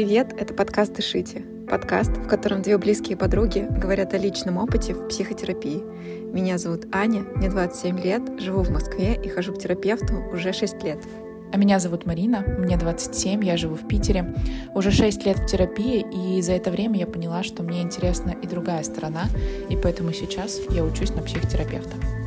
привет! Это подкаст «Дышите». Подкаст, в котором две близкие подруги говорят о личном опыте в психотерапии. Меня зовут Аня, мне 27 лет, живу в Москве и хожу к терапевту уже 6 лет. А меня зовут Марина, мне 27, я живу в Питере. Уже 6 лет в терапии, и за это время я поняла, что мне интересна и другая сторона, и поэтому сейчас я учусь на психотерапевта.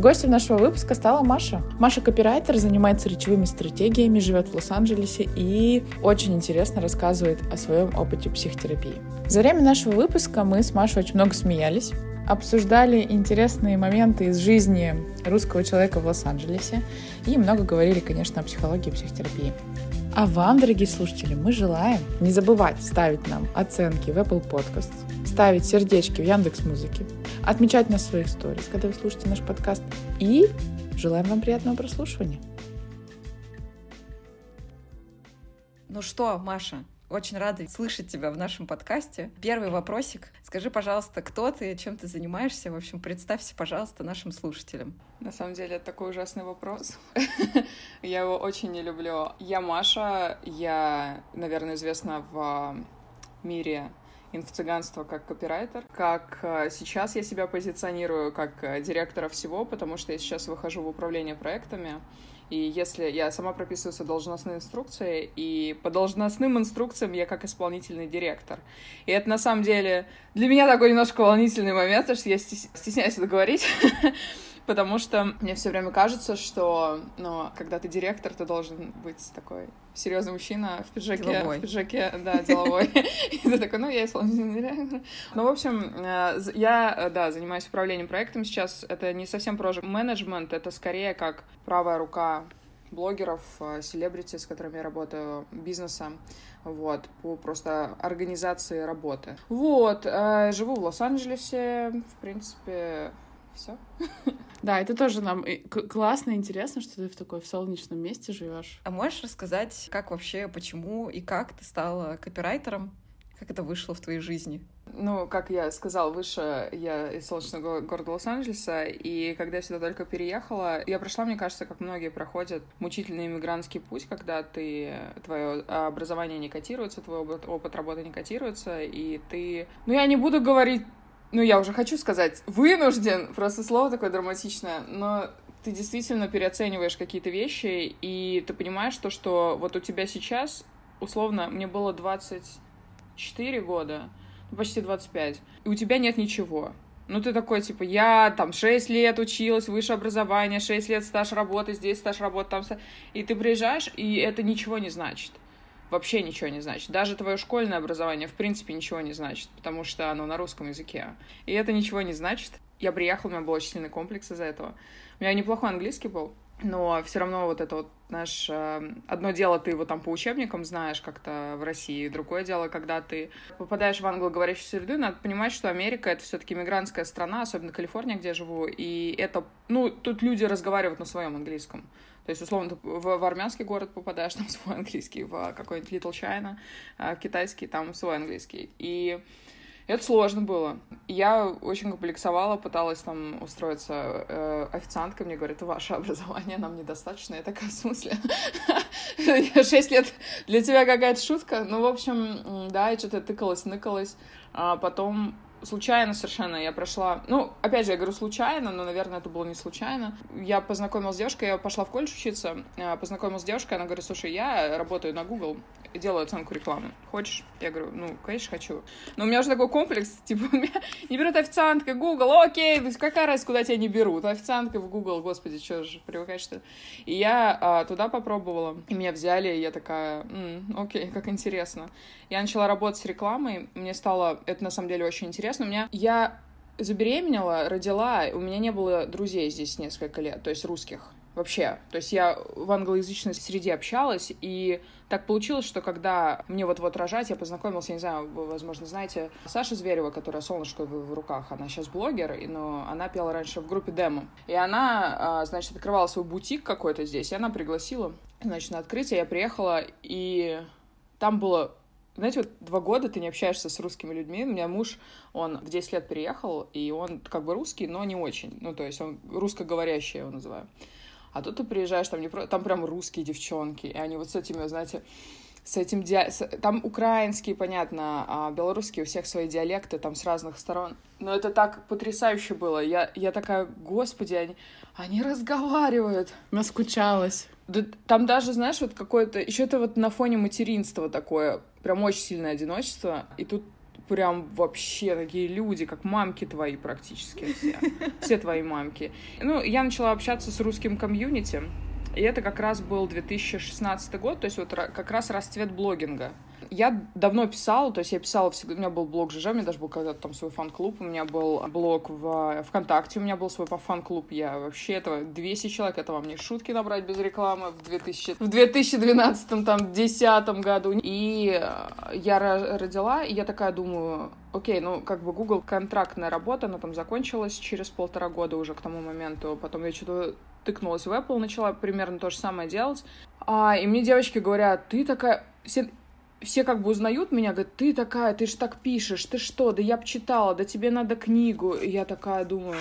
Гостем нашего выпуска стала Маша. Маша копирайтер, занимается речевыми стратегиями, живет в Лос-Анджелесе и очень интересно рассказывает о своем опыте психотерапии. За время нашего выпуска мы с Машей очень много смеялись, обсуждали интересные моменты из жизни русского человека в Лос-Анджелесе и много говорили, конечно, о психологии и психотерапии. А вам, дорогие слушатели, мы желаем не забывать ставить нам оценки в Apple Podcasts, ставить сердечки в Яндекс Музыке, отмечать нас в своих сторис, когда вы слушаете наш подкаст. И желаем вам приятного прослушивания. Ну что, Маша, очень рада слышать тебя в нашем подкасте. Первый вопросик. Скажи, пожалуйста, кто ты, чем ты занимаешься? В общем, представься, пожалуйста, нашим слушателям. На самом деле, это такой ужасный вопрос. Я его очень не люблю. Я Маша, я, наверное, известна в мире инфо-цыганство как копирайтер. Как э, сейчас я себя позиционирую как э, директора всего, потому что я сейчас выхожу в управление проектами. И если я сама прописываю должностные инструкции, и по должностным инструкциям я как исполнительный директор. И это на самом деле для меня такой немножко волнительный момент, потому что я стесняюсь это говорить. потому что мне все время кажется, что, ну, когда ты директор, ты должен быть такой серьезный мужчина в пиджаке, деловой. в пиджаке, да, деловой. И ты такой, ну, я исполнительный директор. Ну, в общем, э, я, да, занимаюсь управлением проектом сейчас. Это не совсем project менеджмент, это скорее как правая рука блогеров, э, селебрити, с которыми я работаю, бизнеса, вот, по просто организации работы. Вот, э, живу в Лос-Анджелесе, в принципе, все. Да, это тоже нам классно и интересно, что ты в такой в солнечном месте живешь. А можешь рассказать, как вообще, почему и как ты стала копирайтером? Как это вышло в твоей жизни? Ну, как я сказала выше, я из солнечного города Лос-Анджелеса, и когда я сюда только переехала, я прошла, мне кажется, как многие проходят, мучительный иммигрантский путь, когда ты, твое образование не котируется, твой опыт, опыт работы не котируется, и ты... Ну, я не буду говорить ну, я уже хочу сказать, вынужден, просто слово такое драматичное, но ты действительно переоцениваешь какие-то вещи, и ты понимаешь то, что вот у тебя сейчас, условно, мне было 24 года, ну, почти 25, и у тебя нет ничего. Ну, ты такой, типа, я там 6 лет училась, высшее образование, 6 лет стаж работы, здесь стаж работы, там... И ты приезжаешь, и это ничего не значит вообще ничего не значит. Даже твое школьное образование в принципе ничего не значит, потому что оно на русском языке. И это ничего не значит. Я приехала, у меня был очень сильный комплекс из-за этого. У меня неплохой английский был, но все равно вот это вот, знаешь, э, одно дело ты его там по учебникам знаешь как-то в России, другое дело, когда ты попадаешь в англоговорящую среду, надо понимать, что Америка — это все таки мигрантская страна, особенно Калифорния, где я живу, и это, ну, тут люди разговаривают на своем английском. То есть, условно, ты в, в армянский город попадаешь, там свой английский, в какой-нибудь Little China, а, китайский, там свой английский. И это сложно было. Я очень комплексовала, пыталась там устроиться э, официанткой. Мне говорят, ваше образование нам недостаточно. Я такая, в смысле? Шесть лет для тебя какая-то шутка? Ну, в общем, да, я что-то тыкалась, ныкалась. А потом случайно совершенно я прошла... Ну, опять же, я говорю случайно, но, наверное, это было не случайно. Я познакомилась с девушкой, я пошла в колледж учиться, а, познакомилась с девушкой, она говорит, слушай, я работаю на Google, делаю оценку рекламы. Хочешь? Я говорю, ну, конечно, хочу. Но у меня уже такой комплекс, типа, меня не берут официантка, Google, окей, какая разница, куда тебя не берут? Официантка в Google, господи, что же, привыкать что И я а, туда попробовала, и меня взяли, и я такая, м-м, окей, как интересно. Я начала работать с рекламой, мне стало, это на самом деле очень интересно. У меня, я забеременела, родила, у меня не было друзей здесь несколько лет, то есть русских вообще. То есть я в англоязычной среде общалась, и так получилось, что когда мне вот-вот рожать, я познакомилась, я не знаю, вы, возможно, знаете, Саша Зверева, которая «Солнышко в руках», она сейчас блогер, но она пела раньше в группе «Демо». И она, а, значит, открывала свой бутик какой-то здесь, и она пригласила, значит, на открытие. Я приехала, и там было знаете, вот два года ты не общаешься с русскими людьми. У меня муж, он в 10 лет переехал, и он как бы русский, но не очень. Ну, то есть он русскоговорящий, я его называю. А тут ты приезжаешь, там, не про... там прям русские девчонки, и они вот с этими, знаете, с этим ди... там украинские, понятно, а белорусские у всех свои диалекты, там с разных сторон. Но это так потрясающе было. Я, я такая, господи, они, они разговаривают. Наскучалась. Да, там даже, знаешь, вот какое-то... Еще это вот на фоне материнства такое, прям очень сильное одиночество. И тут прям вообще такие люди, как мамки твои практически все. Все твои мамки. Ну, я начала общаться с русским комьюнити, и это как раз был 2016 год, то есть вот как раз расцвет блогинга. Я давно писала, то есть я писала всегда, у меня был блог ЖЖ, у меня даже был когда-то там свой фан-клуб, у меня был блог в ВКонтакте, у меня был свой фан-клуб, я вообще этого 200 человек, это вам не шутки набрать без рекламы в 2000, в 2012 там, 10 году. И я родила, и я такая думаю, окей, ну, как бы Google контрактная работа, она там закончилась через полтора года уже к тому моменту. Потом я что-то тыкнулась в Apple, начала примерно то же самое делать. А, и мне девочки говорят, ты такая... Все, все как бы узнают меня, говорят, ты такая, ты ж так пишешь, ты что, да я б читала, да тебе надо книгу. И я такая думаю,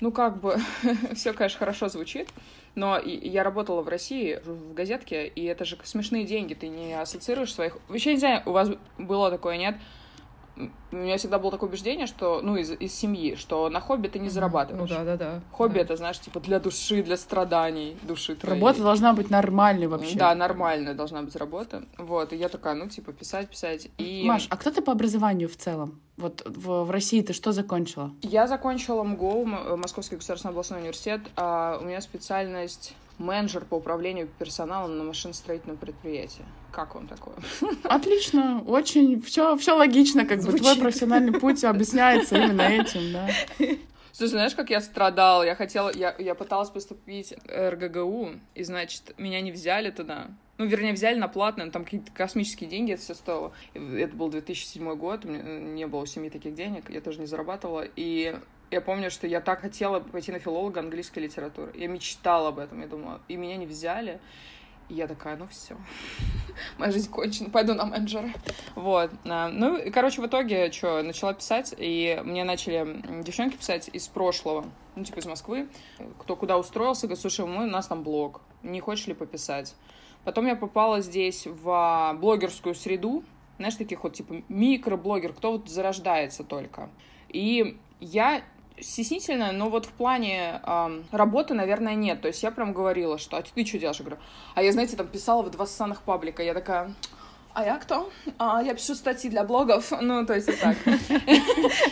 ну как бы, все, конечно, хорошо звучит, но я работала в России в газетке, и это же смешные деньги, ты не ассоциируешь своих... Вообще, не знаю, у вас было такое, нет? У меня всегда было такое убеждение, что, ну, из, из семьи, что на хобби ты не зарабатываешь. Ну да, да, да. Хобби да. это, знаешь, типа для души, для страданий души твоей. Работа должна быть нормальной вообще. Да, нормальная должна быть работа. Вот, и я такая, ну, типа, писать, писать. И... Маш, а кто ты по образованию в целом? Вот в, в России ты что закончила? Я закончила МГУ, Московский государственный областной университет. А у меня специальность менеджер по управлению персоналом на машиностроительном предприятии. Как он такой? Отлично, очень все, все логично, как Звучит. бы твой профессиональный путь объясняется именно этим, да. Слушай, знаешь, как я страдала? Я хотела, я, я пыталась поступить в РГГУ, и, значит, меня не взяли туда. Ну, вернее, взяли на платное, но там какие-то космические деньги это все стоило. Это был 2007 год, у меня не было у семьи таких денег, я тоже не зарабатывала. И я помню, что я так хотела пойти на филолога английской литературы. Я мечтала об этом, я думала, и меня не взяли. И я такая, ну все, моя жизнь кончена, пойду на менеджера. Вот. А, ну, и, короче, в итоге, что, начала писать, и мне начали девчонки писать из прошлого, ну, типа из Москвы, кто куда устроился, говорит, слушай, мы, у нас там блог, не хочешь ли пописать? Потом я попала здесь в блогерскую среду, знаешь, таких вот, типа, микроблогер, кто вот зарождается только. И я стеснительная, но вот в плане э, работы, наверное, нет. То есть я прям говорила, что а ты что делаешь? Я говорю, а я, знаете, там писала в два ссаных паблика. Я такая, а я кто? А, я пишу статьи для блогов. Ну, то есть вот так.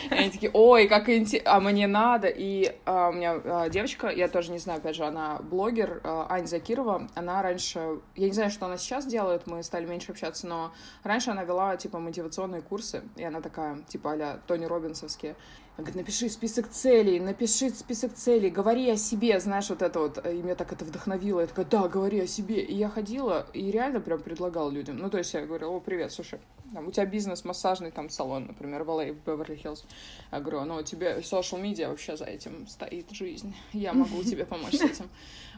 Они такие, ой, как интересно, а мне надо. И а, у меня а, девочка, я тоже не знаю, опять же, она блогер, а, Аня Закирова, она раньше, я не знаю, что она сейчас делает, мы стали меньше общаться, но раньше она вела, типа, мотивационные курсы, и она такая, типа, а Тони Робинсовские. Она говорит, напиши список целей, напиши список целей, говори о себе, знаешь, вот это вот. И меня так это вдохновило. Я такая, да, говори о себе. И я ходила и реально прям предлагала людям. Ну, то есть я говорю, о, привет, слушай, там, у тебя бизнес, массажный там салон, например, в LA, в Беверли-Хиллз. Я говорю, ну, тебе social media вообще за этим стоит жизнь. Я могу тебе помочь с этим.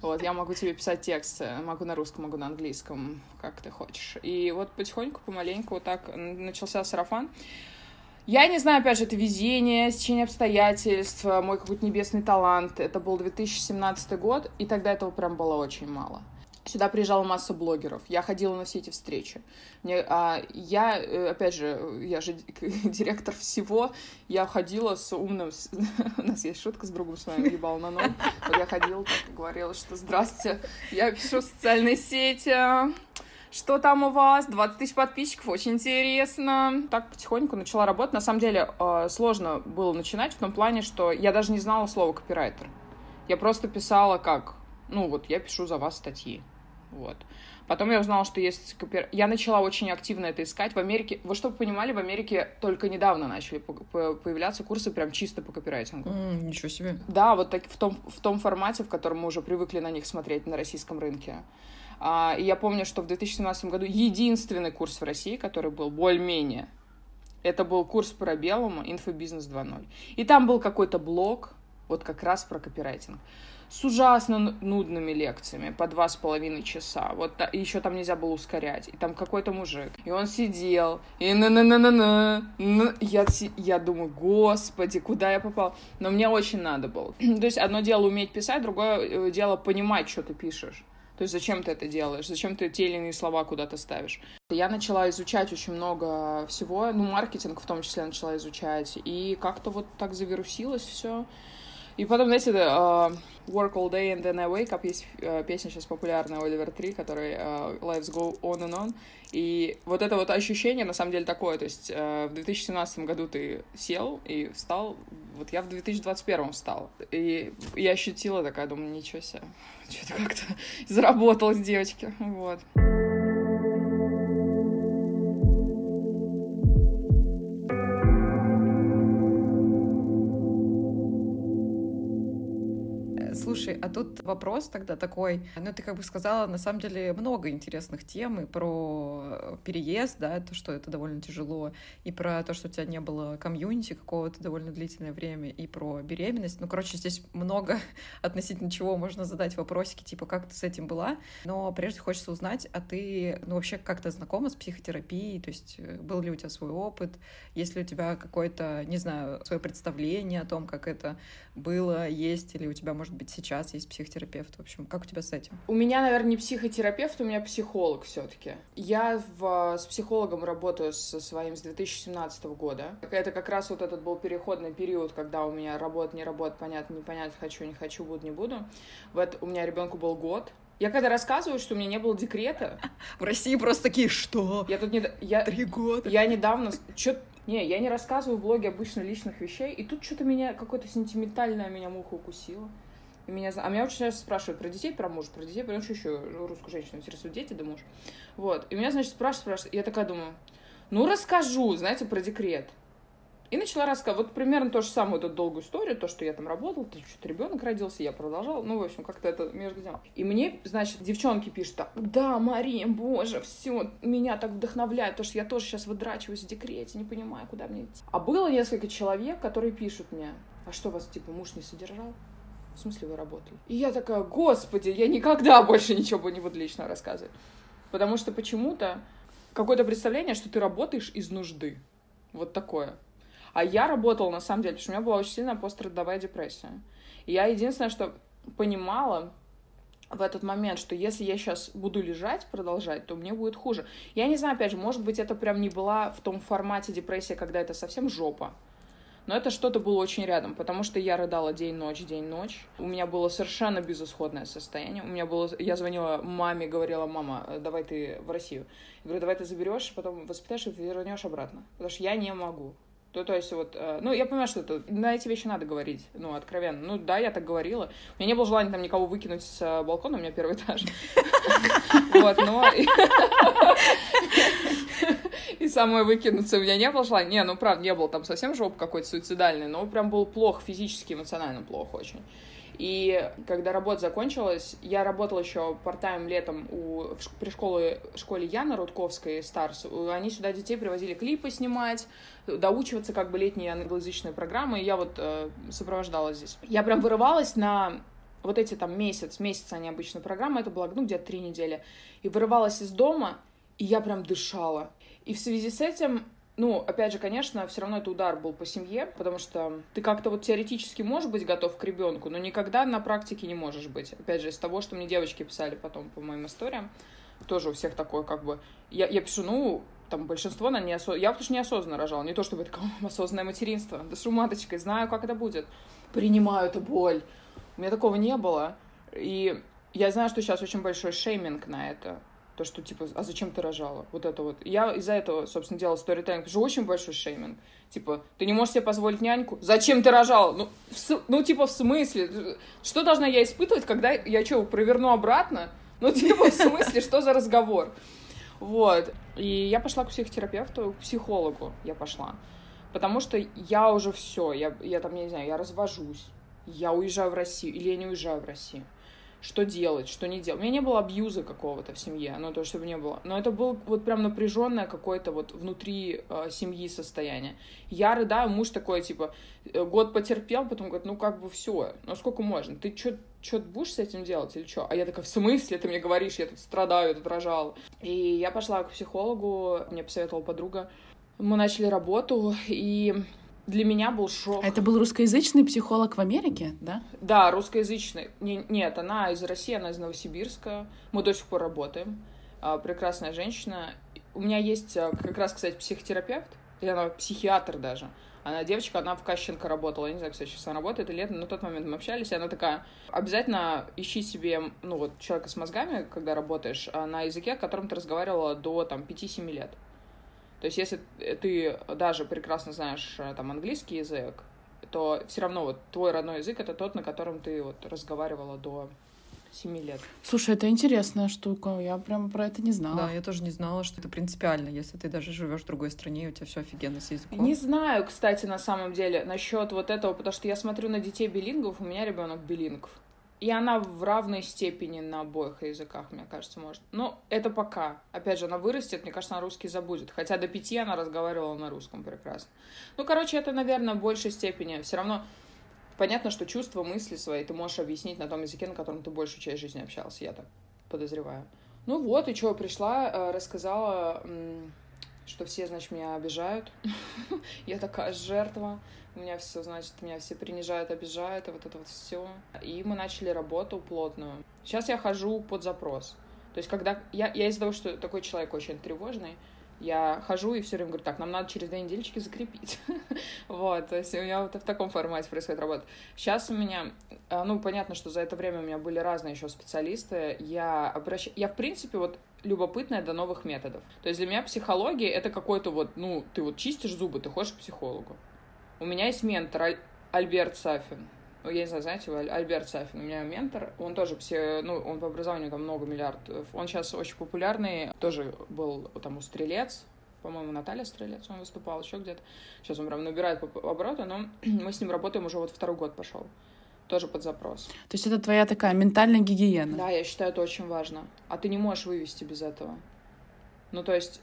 Вот, я могу тебе писать тексты, могу на русском, могу на английском, как ты хочешь. И вот потихоньку, помаленьку вот так начался сарафан. Я не знаю, опять же, это везение, стечение обстоятельств, мой какой-то небесный талант. Это был 2017 год, и тогда этого прям было очень мало. Сюда приезжала масса блогеров. Я ходила на все эти встречи. Мне, а, я, э, опять же, я же директор всего. Я ходила с умным... У нас есть шутка с другом с вами, ебал на ноль. Вот я ходила, так говорила, что «Здравствуйте, я пишу в социальной сети, что там у вас? 20 тысяч подписчиков, очень интересно. Так потихоньку начала работать. На самом деле э, сложно было начинать в том плане, что я даже не знала слова копирайтер. Я просто писала как, ну вот я пишу за вас статьи. Вот. Потом я узнала, что есть копир... Я начала очень активно это искать. В Америке, вы чтобы понимали, в Америке только недавно начали появляться курсы прям чисто по копирайтингу. Mm, ничего себе. Да, вот так, в, том, в том формате, в котором мы уже привыкли на них смотреть на российском рынке. А, и я помню, что в 2017 году единственный курс в России, который был более-менее, это был курс по белому «Инфобизнес 2.0». И там был какой-то блог, вот как раз про копирайтинг с ужасно нудными лекциями по два с половиной часа. Вот еще там нельзя было ускорять. И там какой-то мужик. И он сидел. И на на на на на я, я думаю, господи, куда я попал? Но мне очень надо было. То есть одно дело уметь писать, другое э, дело понимать, что ты пишешь. То есть зачем ты это делаешь? Зачем ты те или иные слова куда-то ставишь? Я начала изучать очень много всего, ну, маркетинг в том числе начала изучать, и как-то вот так завирусилось все. И потом, знаете, uh, Work All Day and Then I Wake Up есть uh, песня сейчас популярная Оливер Три, который uh, Lives Go On and On. И вот это вот ощущение на самом деле такое, то есть uh, в 2017 году ты сел и встал, вот я в 2021 встал. И я ощутила такая, думаю, ничего себе, что-то как-то заработалось, девочки, вот. Слушай, а тут вопрос тогда такой, ну ты как бы сказала, на самом деле много интересных тем и про переезд, да, то, что это довольно тяжело, и про то, что у тебя не было комьюнити какого-то довольно длительное время, и про беременность. Ну, короче, здесь много относительно чего можно задать вопросики, типа, как ты с этим была, но прежде хочется узнать, а ты, ну, вообще как-то знакома с психотерапией, то есть э, был ли у тебя свой опыт, есть ли у тебя какое-то, не знаю, свое представление о том, как это было, есть, или у тебя, может быть, сейчас сейчас есть психотерапевт. В общем, как у тебя с этим? У меня, наверное, не психотерапевт, у меня психолог все-таки. Я в, с психологом работаю со своим с 2017 года. Это как раз вот этот был переходный период, когда у меня работа, не работа, понятно, непонятно, хочу, не хочу, буду, не буду. Вот у меня ребенку был год, я когда рассказываю, что у меня не было декрета... В России просто такие, что? Я тут не... Я... Три года. Я недавно... Чё... Не, я не рассказываю в блоге обычно личных вещей, и тут что-то меня, какое-то сентиментальное меня муха укусило меня, а меня очень часто спрашивают про детей, про мужа, про детей, потому что еще русскую женщину интересуют дети да муж. Вот. И меня, значит, спрашивают, спрашивают. Я такая думаю, ну, расскажу, знаете, про декрет. И начала рассказывать. Вот примерно то же самое, эту долгую историю, то, что я там работала, то, что ребенок родился, я продолжала. Ну, в общем, как-то это между делом. И мне, значит, девчонки пишут так, да, Мария, боже, все, меня так вдохновляет, то, что я тоже сейчас выдрачиваюсь в декрете, не понимаю, куда мне идти. А было несколько человек, которые пишут мне, а что вас, типа, муж не содержал? В смысле вы работали? И я такая, господи, я никогда больше ничего не буду лично рассказывать. Потому что почему-то какое-то представление, что ты работаешь из нужды. Вот такое. А я работала, на самом деле, потому что у меня была очень сильная пострадовая депрессия. И я единственное, что понимала в этот момент, что если я сейчас буду лежать, продолжать, то мне будет хуже. Я не знаю, опять же, может быть, это прям не была в том формате депрессии, когда это совсем жопа. Но это что-то было очень рядом, потому что я рыдала день-ночь, день-ночь. У меня было совершенно безысходное состояние. У меня было... Я звонила маме, говорила, мама, давай ты в Россию. Я говорю, давай ты заберешь, потом воспитаешь и вернешь обратно. Потому что я не могу. То, то есть вот, э, ну, я понимаю, что это, на эти вещи надо говорить, ну, откровенно. Ну, да, я так говорила. У меня не было желания там никого выкинуть с э, балкона, у меня первый этаж. Вот, но... И самое выкинуться у меня не было желания. Не, ну, правда, не было там совсем жоп какой-то суицидальный, но прям был плохо, физически, эмоционально плохо очень. И когда работа закончилась, я работала еще part летом у, при школе, школе Яны Рудковской, Старс. Они сюда детей привозили клипы снимать, доучиваться как бы летние англоязычные программы, и я вот э, сопровождала здесь. Я прям вырывалась на вот эти там месяц, месяц они обычно программы, это было, ну, где-то три недели, и вырывалась из дома, и я прям дышала. И в связи с этим ну, опять же, конечно, все равно это удар был по семье, потому что ты как-то вот теоретически можешь быть готов к ребенку, но никогда на практике не можешь быть. Опять же, из того, что мне девочки писали потом по моим историям, тоже у всех такое как бы... Я, я пишу, ну, там большинство на неосознанно... Я потому что неосознанно рожала, не то чтобы это осознанное материнство. Да с маточкой, знаю, как это будет. Принимаю эту боль. У меня такого не было. И я знаю, что сейчас очень большой шейминг на это. То, что, типа, а зачем ты рожала? Вот это вот. Я из-за этого, собственно, делала потому что очень большой шейминг. Типа, ты не можешь себе позволить няньку? Зачем ты рожала? Ну, в, ну, типа, в смысле? Что должна я испытывать, когда я что, проверну обратно? Ну, типа, в смысле, что за разговор? Вот. И я пошла к психотерапевту, к психологу я пошла. Потому что я уже все, я, я там, я не знаю, я развожусь, я уезжаю в Россию, или я не уезжаю в Россию что делать, что не делать. У меня не было абьюза какого-то в семье, ну, то, чтобы не было. Но это было вот прям напряженное какое-то вот внутри э, семьи состояние. Я рыдаю, муж такой, типа, э, год потерпел, потом говорит, ну, как бы все, ну, сколько можно? Ты что что будешь с этим делать или что? А я такая, в смысле ты мне говоришь, я тут страдаю, я тут рожала. И я пошла к психологу, мне посоветовала подруга. Мы начали работу, и для меня был шок. А это был русскоязычный психолог в Америке, да? Да, русскоязычный. Не, нет, она из России, она из Новосибирска. Мы до сих пор работаем. А, прекрасная женщина. У меня есть а, как раз, кстати, психотерапевт, или она психиатр даже. Она девочка, она в Кащенко работала. Я не знаю, кстати, сейчас она работает или нет, но на тот момент мы общались, и она такая, обязательно ищи себе, ну вот, человека с мозгами, когда работаешь, на языке, которым ты разговаривала до, там, 5-7 лет. То есть, если ты даже прекрасно знаешь э, там английский язык, то все равно вот твой родной язык это тот, на котором ты вот разговаривала до семи лет. Слушай, это интересная штука. Я прям про это не знала. Да, я тоже не знала, что это принципиально, если ты даже живешь в другой стране, и у тебя все офигенно с языком. Не знаю, кстати, на самом деле, насчет вот этого, потому что я смотрю на детей билингов, у меня ребенок билингв. И она в равной степени на обоих языках, мне кажется, может. Но это пока. Опять же, она вырастет, мне кажется, она русский забудет. Хотя до пяти она разговаривала на русском прекрасно. Ну, короче, это, наверное, в большей степени. Все равно понятно, что чувства, мысли свои ты можешь объяснить на том языке, на котором ты большую часть жизни общался, я так подозреваю. Ну вот, и что, пришла, э, рассказала, что все, значит, меня обижают. Я такая жертва у меня все, значит, меня все принижают, обижают, и вот это вот все. И мы начали работу плотную. Сейчас я хожу под запрос. То есть, когда я, я из-за того, что такой человек очень тревожный, я хожу и все время говорю, так, нам надо через две недельки закрепить. вот, то есть у меня вот в таком формате происходит работа. Сейчас у меня, э, ну, понятно, что за это время у меня были разные еще специалисты. Я обращ... я, в принципе, вот любопытная до новых методов. То есть для меня психология — это какой-то вот, ну, ты вот чистишь зубы, ты ходишь к психологу. У меня есть ментор Аль- Альберт Сафин. Ну, я не знаю, знаете его, Альберт Сафин. У меня ментор. Он тоже все, ну, он по образованию там много миллиардов. Он сейчас очень популярный. Тоже был там у Стрелец. По-моему, Наталья Стрелец, он выступал еще где-то. Сейчас он прям набирает обороты, но мы с ним работаем уже вот второй год пошел тоже под запрос. То есть это твоя такая ментальная гигиена? Да, я считаю, это очень важно. А ты не можешь вывести без этого. Ну, то есть,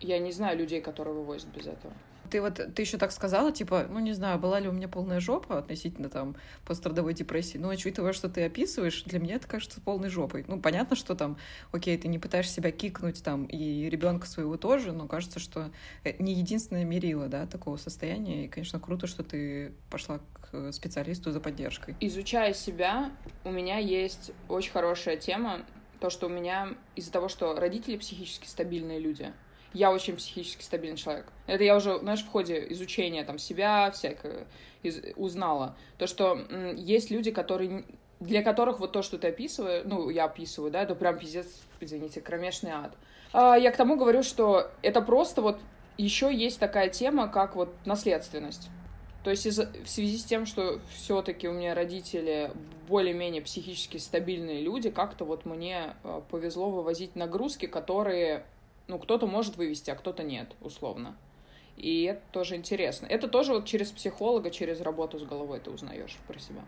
я не знаю людей, которые вывозят без этого. Ты вот, ты еще так сказала, типа, ну, не знаю, была ли у меня полная жопа относительно там пострадовой депрессии, но учитывая, что ты описываешь, для меня это кажется полной жопой. Ну, понятно, что там, окей, ты не пытаешься себя кикнуть там и ребенка своего тоже, но кажется, что не единственное мерило, да, такого состояния, и, конечно, круто, что ты пошла к специалисту за поддержкой. Изучая себя, у меня есть очень хорошая тема, то, что у меня из-за того, что родители психически стабильные люди, я очень психически стабильный человек. Это я уже, знаешь, в ходе изучения там себя всякое из, узнала. То, что м, есть люди, которые для которых вот то, что ты описываешь, ну, я описываю, да, это прям пиздец, извините, кромешный ад. А, я к тому говорю, что это просто вот еще есть такая тема, как вот наследственность. То есть из, в связи с тем, что все-таки у меня родители более-менее психически стабильные люди, как-то вот мне а, повезло вывозить нагрузки, которые ну, кто-то может вывести, а кто-то нет, условно. И это тоже интересно. Это тоже вот через психолога, через работу с головой ты узнаешь про себя.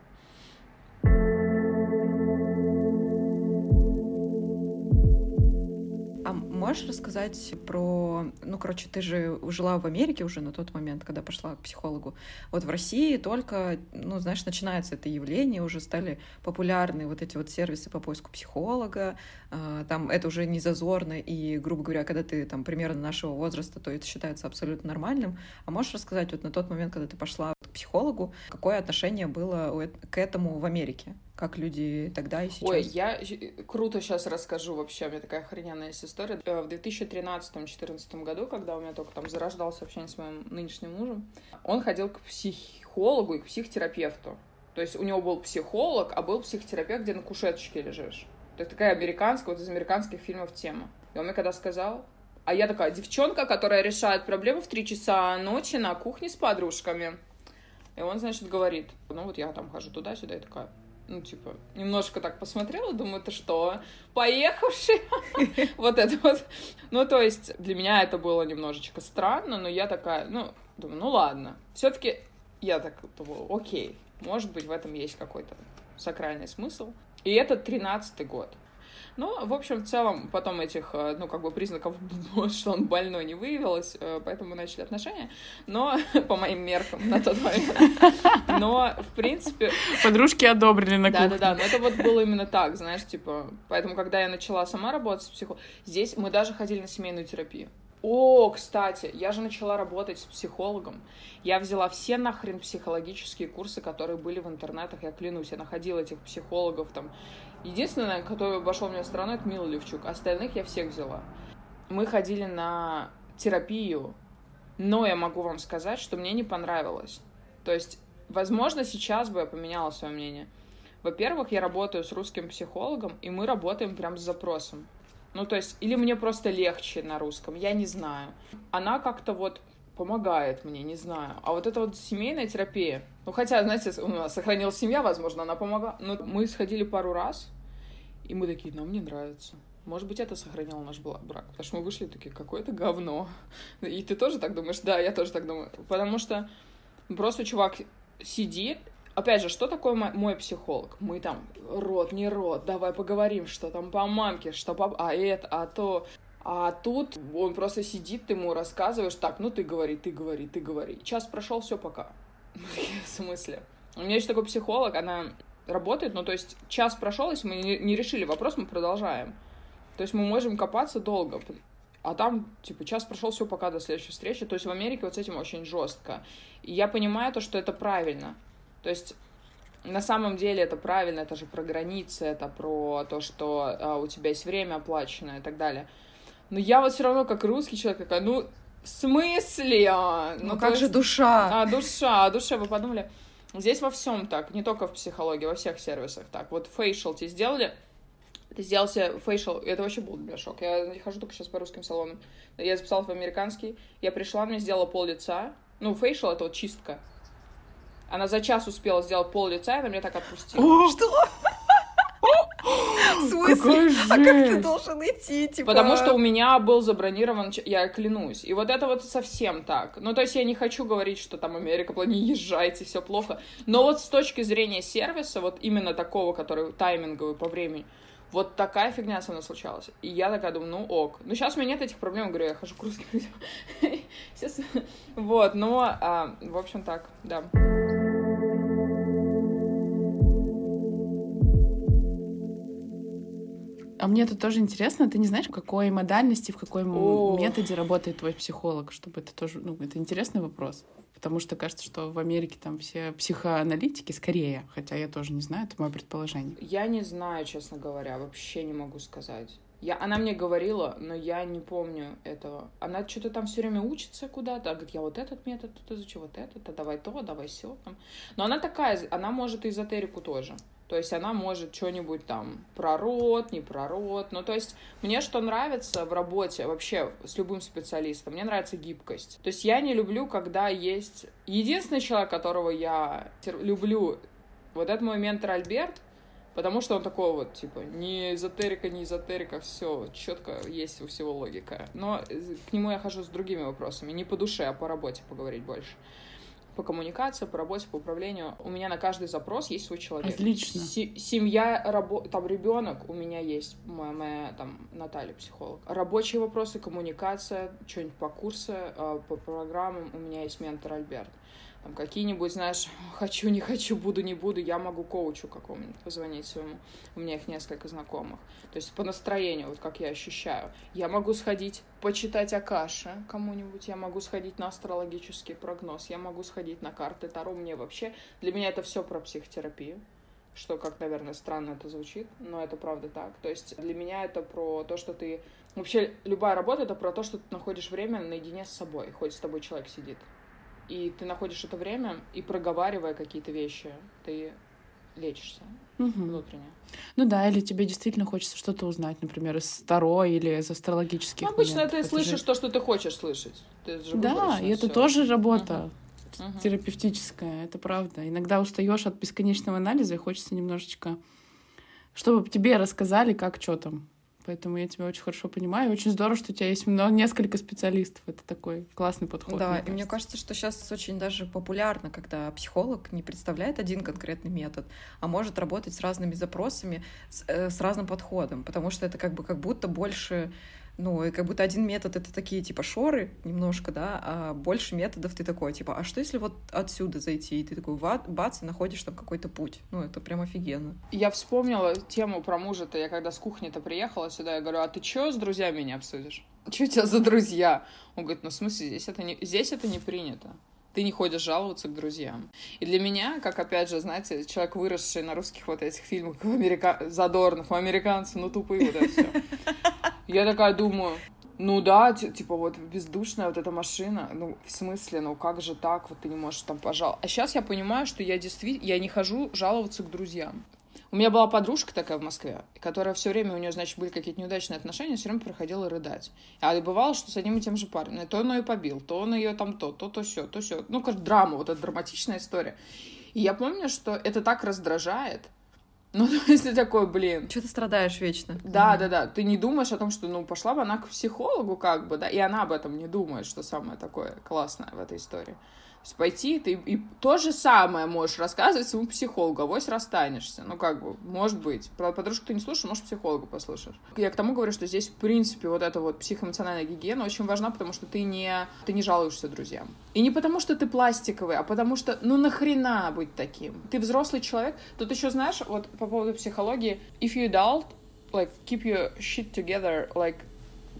Можешь рассказать про... Ну, короче, ты же жила в Америке уже на тот момент, когда пошла к психологу. Вот в России только, ну, знаешь, начинается это явление, уже стали популярны вот эти вот сервисы по поиску психолога. А, там это уже не зазорно, и, грубо говоря, когда ты там примерно нашего возраста, то это считается абсолютно нормальным. А можешь рассказать вот на тот момент, когда ты пошла к психологу, какое отношение было к этому в Америке? Как люди тогда и сейчас. Ой, я круто сейчас расскажу вообще, у меня такая охрененная есть история. Э, в 2013-2014 году, когда у меня только там зарождался общение с моим нынешним мужем, он ходил к психологу и к психотерапевту. То есть у него был психолог, а был психотерапевт, где на кушеточке лежишь. То есть такая американская, вот из американских фильмов тема. И он мне когда сказал, а я такая девчонка, которая решает проблемы в три часа ночи на кухне с подружками. И он, значит, говорит, ну вот я там хожу туда-сюда, и такая, ну, типа, немножко так посмотрела, думаю, ты что, поехавший? Вот это вот. Ну, то есть, для меня это было немножечко странно, но я такая, ну, думаю, ну ладно. все таки я так думаю, окей, может быть, в этом есть какой-то сакральный смысл. И это тринадцатый год. Ну, в общем, в целом, потом этих, э, ну, как бы признаков, что он больной, не выявилось, э, поэтому мы начали отношения, но по моим меркам на тот момент. Но, в принципе... Подружки одобрили на кухне. Да-да-да, но это вот было именно так, знаешь, типа... Поэтому, когда я начала сама работать с психологом, здесь мы даже ходили на семейную терапию. О, кстати, я же начала работать с психологом. Я взяла все нахрен психологические курсы, которые были в интернетах, я клянусь. Я находила этих психологов там Единственное, который обошел меня стороной, это Мила Левчук. Остальных я всех взяла. Мы ходили на терапию, но я могу вам сказать, что мне не понравилось. То есть, возможно, сейчас бы я поменяла свое мнение. Во-первых, я работаю с русским психологом, и мы работаем прям с запросом. Ну, то есть, или мне просто легче на русском, я не знаю. Она как-то вот помогает мне, не знаю. А вот эта вот семейная терапия, ну, хотя, знаете, у нас сохранилась семья, возможно, она помогла. Но мы сходили пару раз, и мы такие, нам не нравится. Может быть, это сохраняло наш брак. Потому что мы вышли такие, какое-то говно. И ты тоже так думаешь? Да, я тоже так думаю. Потому что просто чувак сидит, Опять же, что такое мой психолог? Мы там, рот, не рот, давай поговорим, что там по мамке, что по... А это, а то... А тут он просто сидит, ты ему рассказываешь, так, ну ты говори, ты говори, ты говори. Час прошел, все, пока. В смысле? У меня есть такой психолог, она работает, ну, то есть час прошел, если мы не решили вопрос, мы продолжаем. То есть мы можем копаться долго. А там, типа, час прошел, все, пока до следующей встречи. То есть в Америке вот с этим очень жестко. И я понимаю то, что это правильно. То есть на самом деле это правильно, это же про границы, это про то, что а, у тебя есть время оплаченное и так далее. Но я вот все равно, как русский человек, такая, ну, в смысле? Ну, ну как есть... же душа? А, душа, о душе, вы подумали? Здесь во всем так, не только в психологии, во всех сервисах так. Вот фейшл тебе сделали, ты сделал себе фейшл, это вообще был для шок. Я хожу только сейчас по русским салонам. Я записала в американский, я пришла, мне сделала пол лица. Ну, фейшл — это вот чистка. Она за час успела сделать пол лица, и она меня так отпустила. Что? В смысле? А как ты должен идти, типа? Потому что у меня был забронирован, я клянусь. И вот это вот совсем так. Ну, то есть я не хочу говорить, что там Америка, не езжайте, все плохо. Но вот с точки зрения сервиса, вот именно такого, который тайминговый по времени, вот такая фигня со мной случалась. И я такая думаю, ну ок. Ну сейчас у меня нет этих проблем, говорю, я хожу к русским людям. Вот, но, а, в общем, так, да. А мне это тоже интересно. Ты не знаешь, в какой модальности, в какой О. методе работает твой психолог, чтобы это тоже, ну, это интересный вопрос. Потому что кажется, что в Америке там все психоаналитики скорее, хотя я тоже не знаю, это мое предположение. Я не знаю, честно говоря, вообще не могу сказать. Я, она мне говорила, но я не помню этого. Она что-то там все время учится куда-то. Говорит, я вот этот метод тут изучу, вот этот, а давай то, давай все. Там. Но она такая, она может эзотерику тоже. То есть она может что-нибудь там про рот, не про рот. Ну, то есть мне что нравится в работе вообще с любым специалистом, мне нравится гибкость. То есть я не люблю, когда есть... Единственный человек, которого я люблю, вот это мой ментор Альберт, потому что он такой вот, типа, не эзотерика, не эзотерика, все четко есть у всего логика. Но к нему я хожу с другими вопросами, не по душе, а по работе поговорить больше по коммуникации, по работе, по управлению. У меня на каждый запрос есть свой человек. Отлично. С- семья, рабо- там ребенок, у меня есть моя, моя там Наталья психолог. Рабочие вопросы, коммуникация, что-нибудь по курсу, э, по программам. У меня есть ментор Альберт там какие-нибудь, знаешь, хочу, не хочу, буду, не буду, я могу коучу какому-нибудь позвонить своему, у меня их несколько знакомых. То есть по настроению, вот как я ощущаю. Я могу сходить почитать Акаши кому-нибудь, я могу сходить на астрологический прогноз, я могу сходить на карты Таро, мне вообще, для меня это все про психотерапию что, как, наверное, странно это звучит, но это правда так. То есть для меня это про то, что ты... Вообще, любая работа — это про то, что ты находишь время наедине с собой, хоть с тобой человек сидит и ты находишь это время, и проговаривая какие-то вещи, ты лечишься угу. внутренне. Ну да, или тебе действительно хочется что-то узнать, например, из Таро или из астрологических. Ну, обычно моментов. ты слышишь же... то, что ты хочешь слышать. Ты же да, и это тоже работа. Угу. терапевтическая, это правда. Иногда устаешь от бесконечного анализа и хочется немножечко, чтобы тебе рассказали, как что там Поэтому я тебя очень хорошо понимаю. Очень здорово, что у тебя есть много, несколько специалистов. Это такой классный подход. Да, мне и кажется. мне кажется, что сейчас очень даже популярно, когда психолог не представляет один конкретный метод, а может работать с разными запросами, с, э, с разным подходом, потому что это как бы как будто больше ну, и как будто один метод — это такие, типа, шоры немножко, да, а больше методов ты такой, типа, а что если вот отсюда зайти? И ты такой, бац, и находишь там какой-то путь. Ну, это прям офигенно. Я вспомнила тему про мужа-то. Я когда с кухни-то приехала сюда, я говорю, а ты чё с друзьями не обсудишь? Что у тебя за друзья? Он говорит, ну, в смысле, здесь это не, здесь это не принято ты не ходишь жаловаться к друзьям. И для меня, как, опять же, знаете, человек, выросший на русских вот этих фильмах, Америка... Задорнов, американцы, ну, тупые вот это все. Я такая думаю, ну да, типа вот бездушная вот эта машина, ну в смысле, ну как же так, вот ты не можешь там пожаловаться. А сейчас я понимаю, что я действительно, я не хожу жаловаться к друзьям. У меня была подружка такая в Москве, которая все время, у нее, значит, были какие-то неудачные отношения, все время проходила рыдать. А бывало, что с одним и тем же парнем. То он ее побил, то он ее там то, то, то, все, то, все. Ну, как драма, вот эта драматичная история. И я помню, что это так раздражает, ну, то есть ты такой, блин. Что ты страдаешь вечно? Да, mm да, да. Ты не думаешь о том, что, ну, пошла бы она к психологу, как бы, да, и она об этом не думает, что самое такое классное в этой истории пойти, ты и то же самое можешь рассказывать своему психологу, авось расстанешься. Ну, как бы, может быть. Про подружку ты не слушаешь, может, психолога послушаешь. Я к тому говорю, что здесь, в принципе, вот эта вот психоэмоциональная гигиена очень важна, потому что ты не, ты не жалуешься друзьям. И не потому, что ты пластиковый, а потому что, ну, нахрена быть таким? Ты взрослый человек. Тут еще, знаешь, вот по поводу психологии, if you adult, like, keep your shit together, like,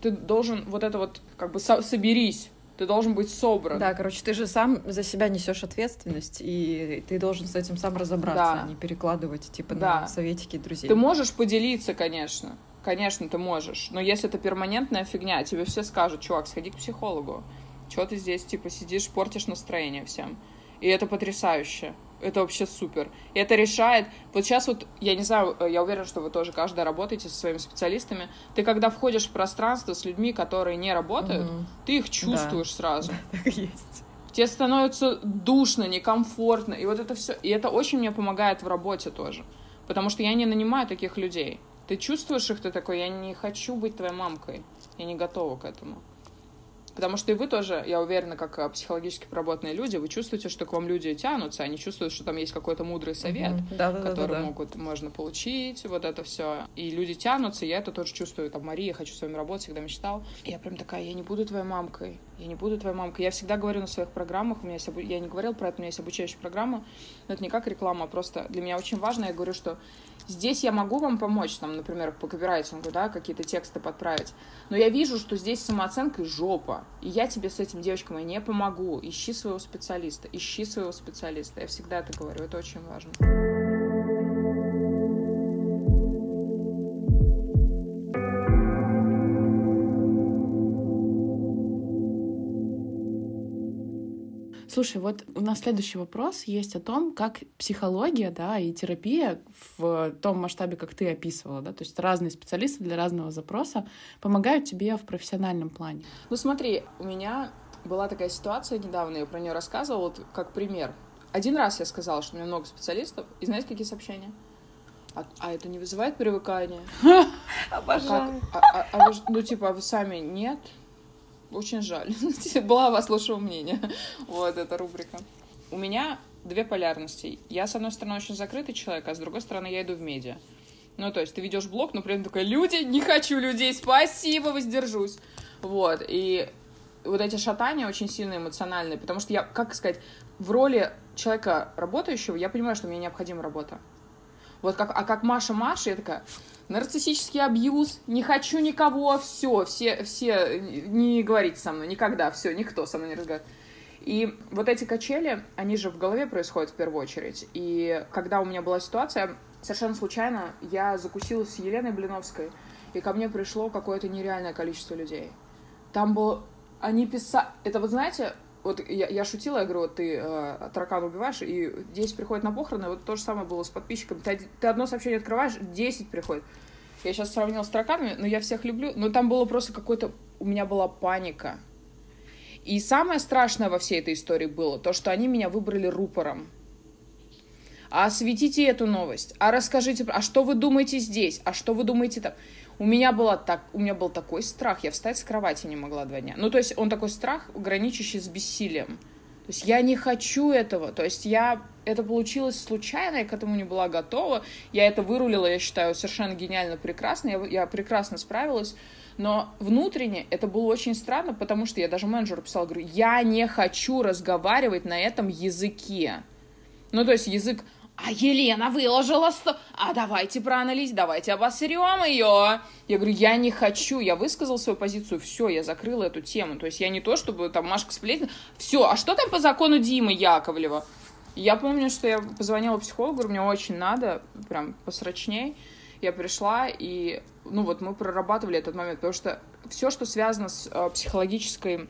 ты должен вот это вот, как бы, со соберись, ты должен быть собран. Да, короче, ты же сам за себя несешь ответственность, и ты должен с этим сам разобраться, да. а не перекладывать, типа, да. на советики друзей. Ты можешь поделиться, конечно. Конечно, ты можешь. Но если это перманентная фигня, тебе все скажут, чувак, сходи к психологу. Чего ты здесь, типа, сидишь, портишь настроение всем. И это потрясающе. Это вообще супер. И это решает... Вот сейчас вот, я не знаю, я уверена, что вы тоже каждая работаете со своими специалистами. Ты когда входишь в пространство с людьми, которые не работают, угу. ты их чувствуешь да. сразу. Да, так есть. Тебе становится душно, некомфортно. И вот это все... И это очень мне помогает в работе тоже. Потому что я не нанимаю таких людей. Ты чувствуешь их, ты такой, я не хочу быть твоей мамкой. Я не готова к этому. Потому что и вы тоже, я уверена, как э, психологически проработанные люди, вы чувствуете, что к вам люди тянутся, они чувствуют, что там есть какой-то мудрый совет, mm-hmm. да, да, который да, да, могут, можно получить, вот это все. И люди тянутся, я это тоже чувствую. Там, Мария, хочу с вами работать, всегда мечтал. И я прям такая, я не буду твоей мамкой, я не буду твоей мамкой. Я всегда говорю на своих программах, у меня есть, я не говорил про это, у меня есть обучающая программа, но это не как реклама, а просто для меня очень важно, я говорю, что Здесь я могу вам помочь, там, например, по копирайтингу, да, какие-то тексты подправить. Но я вижу, что здесь самооценка жопа. И я тебе с этим девочкам не помогу. Ищи своего специалиста. Ищи своего специалиста. Я всегда это говорю. Это очень важно. Слушай, вот у нас следующий вопрос есть о том, как психология, да, и терапия в том масштабе, как ты описывала, да, то есть разные специалисты для разного запроса помогают тебе в профессиональном плане. Ну смотри, у меня была такая ситуация недавно, я про нее рассказывала, вот как пример. Один раз я сказала, что у меня много специалистов, и знаете, какие сообщения? А, а это не вызывает привыкания? Обожаю. А, а, а, а вы, ну, типа, а вы сами нет? Очень жаль. Была у вас лучшего мнения. Вот эта рубрика. У меня две полярности. Я, с одной стороны, очень закрытый человек, а с другой стороны, я иду в медиа. Ну, то есть ты ведешь блог, но при этом такая, люди, не хочу людей, спасибо, воздержусь. Вот, и вот эти шатания очень сильно эмоциональные, потому что я, как сказать, в роли человека работающего, я понимаю, что мне необходима работа. Вот как, а как Маша Маша, я такая, нарциссический абьюз, не хочу никого, все, все, все, не говорите со мной, никогда, все, никто со мной не разговаривает. И вот эти качели, они же в голове происходят в первую очередь. И когда у меня была ситуация, совершенно случайно я закусилась с Еленой Блиновской, и ко мне пришло какое-то нереальное количество людей. Там было... Они писали... Это вот знаете, вот я, я шутила, я говорю, вот ты э, таракан убиваешь, и 10 приходит на похороны, вот то же самое было с подписчиками. Ты, ты одно сообщение открываешь, 10 приходит. Я сейчас сравнила с тараканами, но я всех люблю. Но там было просто какой-то... У меня была паника. И самое страшное во всей этой истории было то, что они меня выбрали рупором. А осветите эту новость, а расскажите, а что вы думаете здесь, а что вы думаете там. У меня, была так, у меня был такой страх, я встать с кровати не могла два дня. Ну, то есть он такой страх, граничащий с бессилием. То есть я не хочу этого. То есть я... Это получилось случайно, я к этому не была готова. Я это вырулила, я считаю, совершенно гениально, прекрасно. Я, я прекрасно справилась. Но внутренне это было очень странно, потому что я даже менеджеру писала, говорю, я не хочу разговаривать на этом языке. Ну, то есть язык а Елена выложила сто... А давайте проанализ, давайте обосрем ее. Я говорю, я не хочу, я высказал свою позицию, все, я закрыла эту тему. То есть я не то, чтобы там Машка сплетница. Все, а что там по закону Димы Яковлева? Я помню, что я позвонила психологу, говорю, мне очень надо, прям посрочней. Я пришла, и, ну вот, мы прорабатывали этот момент, потому что все, что связано с э, психологической,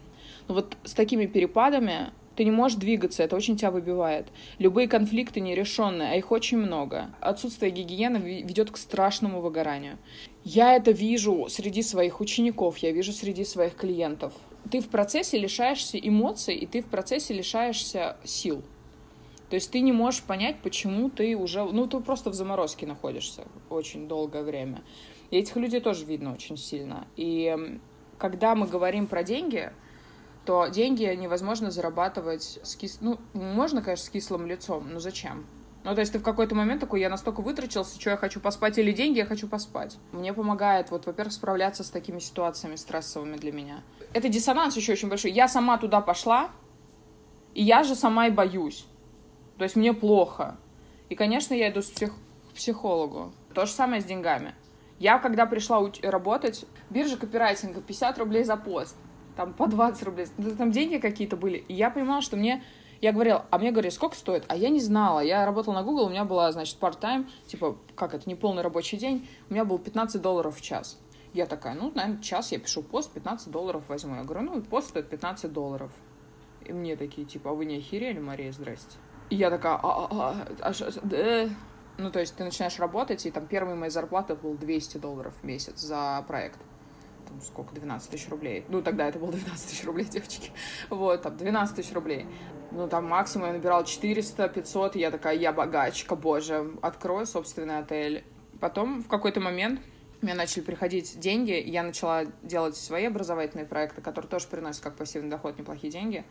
ну вот с такими перепадами, ты не можешь двигаться, это очень тебя выбивает. Любые конфликты нерешенные, а их очень много. Отсутствие гигиены ведет к страшному выгоранию. Я это вижу среди своих учеников, я вижу среди своих клиентов. Ты в процессе лишаешься эмоций, и ты в процессе лишаешься сил. То есть ты не можешь понять, почему ты уже... Ну, ты просто в заморозке находишься очень долгое время. И этих людей тоже видно очень сильно. И когда мы говорим про деньги, то деньги невозможно зарабатывать с кис... Ну, можно, конечно, с кислым лицом, но зачем? Ну, то есть ты в какой-то момент такой, я настолько вытрачился, что я хочу поспать или деньги, я хочу поспать. Мне помогает, вот, во-первых, справляться с такими ситуациями стрессовыми для меня. Это диссонанс еще очень большой. Я сама туда пошла, и я же сама и боюсь. То есть мне плохо. И, конечно, я иду псих... к психологу. То же самое с деньгами. Я, когда пришла работать, биржа копирайтинга, 50 рублей за пост там по 20 рублей, там деньги какие-то были. И я понимала, что мне я говорила, а мне говорили, сколько стоит? А я не знала. Я работала на Google, у меня была, значит, part-time, типа, как это, не полный рабочий день. У меня был 15 долларов в час. Я такая, ну, наверное, час я пишу пост, 15 долларов возьму. Я говорю, ну, пост стоит 15 долларов. И мне такие, типа, а вы не охерели, Мария, здрасте. И я такая, а, а, а, а, а, ну, то есть ты начинаешь работать, и там первая моя зарплата был 200 долларов в месяц за проект там, сколько, 12 тысяч рублей. Ну, тогда это было 12 тысяч рублей, девочки. Вот, там, 12 тысяч рублей. Ну, там максимум я набирала 400, 500, и я такая, я богачка, боже, открою собственный отель. Потом в какой-то момент мне начали приходить деньги, я начала делать свои образовательные проекты, которые тоже приносят как пассивный доход неплохие деньги.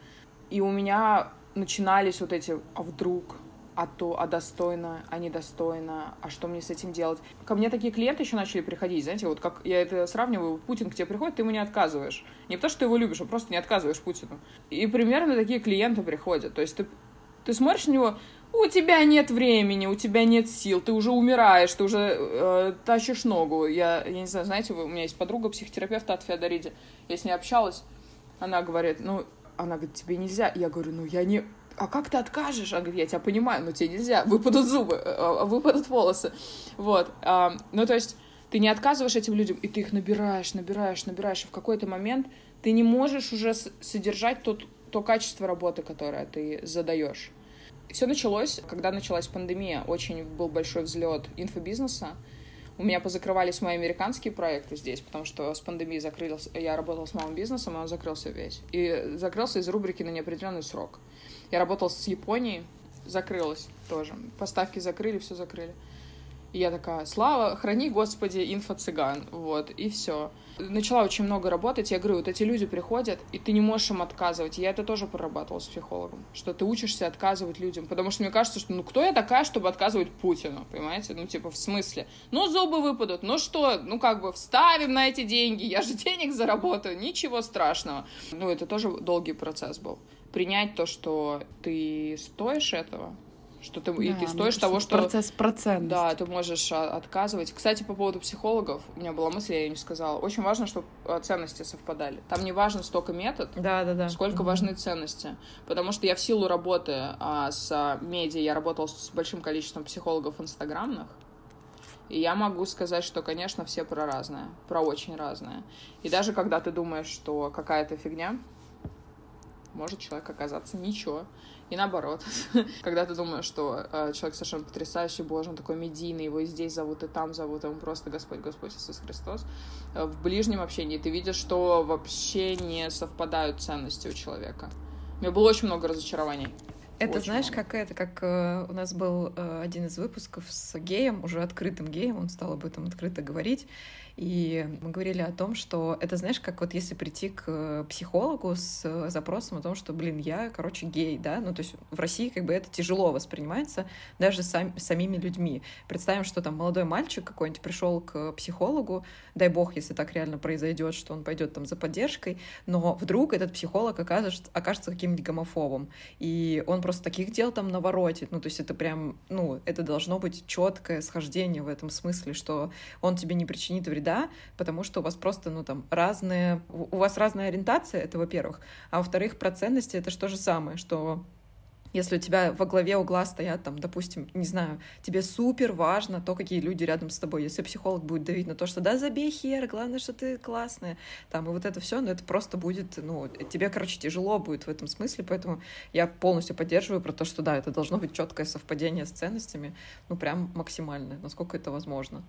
И у меня начинались вот эти, а вдруг, а то, а достойно, а недостойно, а что мне с этим делать. Ко мне такие клиенты еще начали приходить, знаете, вот как я это сравниваю, Путин к тебе приходит, ты ему не отказываешь. Не потому, что ты его любишь, а просто не отказываешь Путину. И примерно такие клиенты приходят. То есть ты, ты смотришь на него, у тебя нет времени, у тебя нет сил, ты уже умираешь, ты уже э, тащишь ногу. Я, я не знаю, знаете, у меня есть подруга психотерапевта от Феодориди, я с ней общалась, она говорит, ну, она говорит, тебе нельзя. Я говорю, ну, я не а как ты откажешь? Она говорит, я тебя понимаю, но тебе нельзя, выпадут зубы, э, э, выпадут волосы. Вот. Ну, то есть ты не отказываешь этим людям, и ты их набираешь, набираешь, набираешь, и в какой-то момент ты не можешь уже содержать тот, то качество работы, которое ты задаешь. Все началось, когда началась пандемия. Очень был большой взлет инфобизнеса. У меня позакрывались мои американские проекты здесь, потому что с пандемией закрылся, я работала с малым бизнесом, и он закрылся весь. И закрылся из рубрики на неопределенный срок. Я работала с Японией, закрылась тоже. Поставки закрыли, все закрыли. И я такая, слава, храни, Господи, инфо-цыган. Вот, и все. Начала очень много работать. Я говорю, вот эти люди приходят, и ты не можешь им отказывать. Я это тоже прорабатывала с психологом. Что ты учишься отказывать людям. Потому что мне кажется, что ну кто я такая, чтобы отказывать Путину? Понимаете? Ну, типа, в смысле? Ну, зубы выпадут. Ну что? Ну, как бы вставим на эти деньги. Я же денег заработаю. Ничего страшного. Ну, это тоже долгий процесс был принять то, что ты стоишь этого, что ты, да, и ты стоишь того, что... Процесс процент. Да, ты можешь а, отказывать. Кстати, по поводу психологов, у меня была мысль, я ее не сказала. Очень важно, чтобы а, ценности совпадали. Там не важно столько метод, да, да, да. сколько mm важны ценности. Потому что я в силу работы а, с а, медиа, я работала с большим количеством психологов инстаграмных, и я могу сказать, что, конечно, все про разное, про очень разное. И даже когда ты думаешь, что какая-то фигня, может человек оказаться ничего. И наоборот, когда ты думаешь, что э, человек совершенно потрясающий, боже, он такой медийный, его и здесь зовут, и там зовут, ему просто Господь, Господь Иисус Христос, э, в ближнем общении ты видишь, что вообще не совпадают ценности у человека. У меня было очень много разочарований. Это знаешь, много. как это, как э, у нас был э, один из выпусков с геем, уже открытым геем, он стал об этом открыто говорить, и мы говорили о том, что это, знаешь, как вот если прийти к психологу с запросом о том, что, блин, я, короче, гей, да, ну, то есть в России как бы это тяжело воспринимается даже сам, самими людьми. Представим, что там молодой мальчик какой-нибудь пришел к психологу, дай бог, если так реально произойдет, что он пойдет там за поддержкой, но вдруг этот психолог окажется, окажется каким-нибудь гомофобом, и он просто таких дел там наворотит, ну, то есть это прям, ну, это должно быть четкое схождение в этом смысле, что он тебе не причинит вреда, да, потому что у вас просто, ну, там, разные, у вас разная ориентация, это во-первых, а во-вторых, про ценности это же то же самое, что если у тебя во главе угла стоят, там, допустим, не знаю, тебе супер важно то, какие люди рядом с тобой. Если психолог будет давить на то, что да, забей хер, главное, что ты классная, там, и вот это все, но ну, это просто будет, ну, тебе, короче, тяжело будет в этом смысле, поэтому я полностью поддерживаю про то, что да, это должно быть четкое совпадение с ценностями, ну, прям максимальное, насколько это возможно.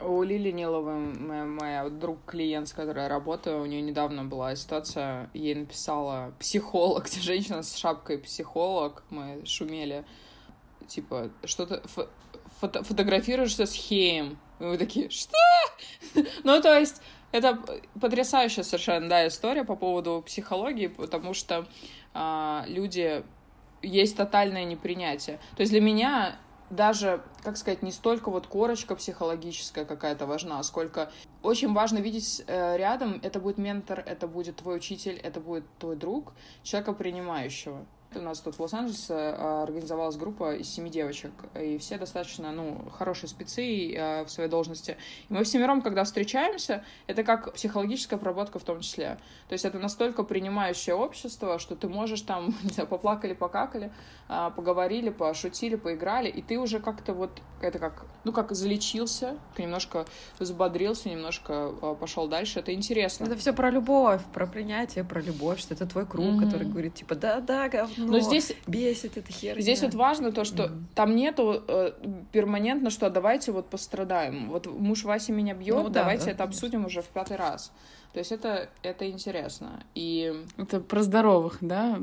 У Лили Ниловой, моя, моя друг клиент, с которой я работаю, у нее недавно была ситуация, ей написала психолог, женщина с шапкой психолог, мы шумели, типа, что-то фото фотографируешься с хеем. И мы такие, что? ну, то есть, это потрясающая совершенно, да, история по поводу психологии, потому что а, люди есть тотальное непринятие. То есть для меня даже, как сказать, не столько вот корочка психологическая какая-то важна, сколько очень важно видеть э, рядом, это будет ментор, это будет твой учитель, это будет твой друг, человека принимающего. У нас тут в Лос-Анджелесе а, организовалась группа из семи девочек, и все достаточно, ну, хорошие спецы а, в своей должности. И мы всемиром, когда встречаемся, это как психологическая проработка в том числе. То есть это настолько принимающее общество, что ты можешь там, не знаю, поплакали, покакали, а, поговорили, пошутили, поиграли, и ты уже как-то вот, это как, ну, как залечился, немножко взбодрился, немножко пошел дальше. Это интересно. Это все про любовь, про принятие, про любовь, что это твой круг, mm-hmm. который говорит, типа, да-да, говно, но, здесь бесит эта херня. Здесь вот важно то, что mm. там нету э, перманентно, что давайте вот пострадаем. Вот муж Вася меня бьет, ну, давайте да, это конечно. обсудим уже в пятый раз. То есть это, это интересно. И... Это про здоровых, да?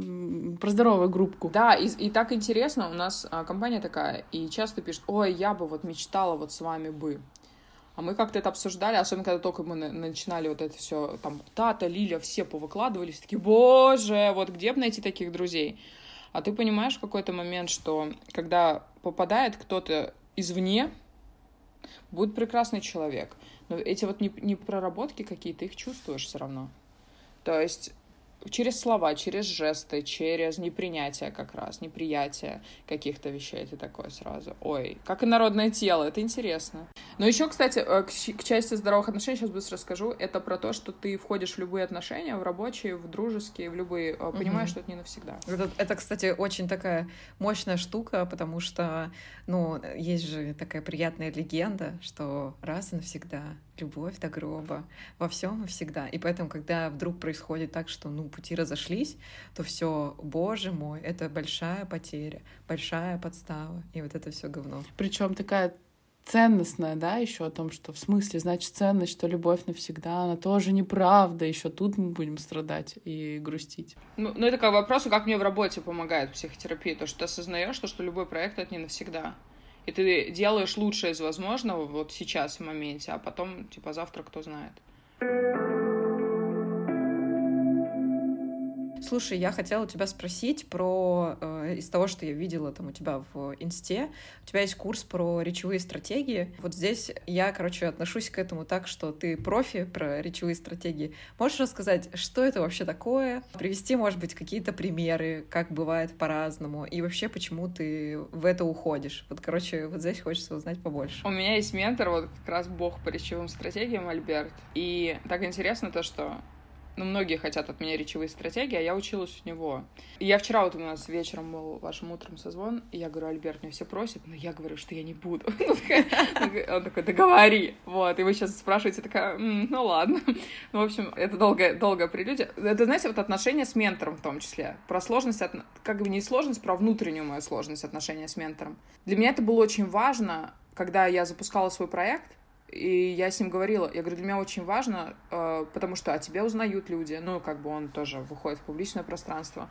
Про здоровую группку. Да, и, и так интересно. У нас а, компания такая, и часто пишут, ой, я бы вот мечтала вот с вами бы. А мы как-то это обсуждали, особенно когда только мы начинали вот это все, там, Тата, Лиля, все повыкладывались, такие, боже, вот где бы найти таких друзей? А ты понимаешь в какой-то момент, что когда попадает кто-то извне, будет прекрасный человек. Но эти вот не, не проработки какие-то, их чувствуешь все равно. То есть через слова, через жесты, через непринятие как раз, неприятие каких-то вещей, ты такой сразу, ой, как и народное тело, это интересно. Но еще, кстати, э, к, части здоровых отношений, сейчас быстро расскажу, это про то, что ты входишь в любые отношения, в рабочие, в дружеские, в любые, угу. понимаешь, что это не навсегда. Это, это, кстати, очень такая мощная штука, потому что, ну, есть же такая приятная легенда, что раз и навсегда любовь до гроба, во всем и всегда. И поэтому, когда вдруг происходит так, что ну пути разошлись, то все, боже мой, это большая потеря, большая подстава, и вот это все говно. Причем такая ценностная, да, еще о том, что в смысле, значит, ценность, что любовь навсегда, она тоже неправда, еще тут мы будем страдать и грустить. Ну, ну это как вопрос, как мне в работе помогает психотерапия, то, что ты осознаешь, то, что любой проект — это не навсегда и ты делаешь лучшее из возможного вот сейчас в моменте, а потом, типа, завтра кто знает. Слушай, я хотела тебя спросить про э, из того, что я видела там у тебя в инсте. У тебя есть курс про речевые стратегии. Вот здесь я, короче, отношусь к этому так, что ты профи про речевые стратегии. Можешь рассказать, что это вообще такое? Привести, может быть, какие-то примеры, как бывает по-разному, и вообще, почему ты в это уходишь? Вот, короче, вот здесь хочется узнать побольше. У меня есть ментор, вот как раз бог по речевым стратегиям, Альберт. И так интересно то, что ну, многие хотят от меня речевые стратегии, а я училась у него. И я вчера вот у нас вечером был вашим утром созвон, и я говорю, Альберт, меня все просят, но я говорю, что я не буду. Он такой, договори. Вот, и вы сейчас спрашиваете, такая, ну ладно. Ну, в общем, это долгая, долгая прелюдия. Это, знаете, вот отношения с ментором в том числе. Про сложность, как бы не сложность, про внутреннюю мою сложность отношения с ментором. Для меня это было очень важно, когда я запускала свой проект, и я с ним говорила, я говорю, для меня очень важно, э, потому что о тебе узнают люди, ну, как бы он тоже выходит в публичное пространство.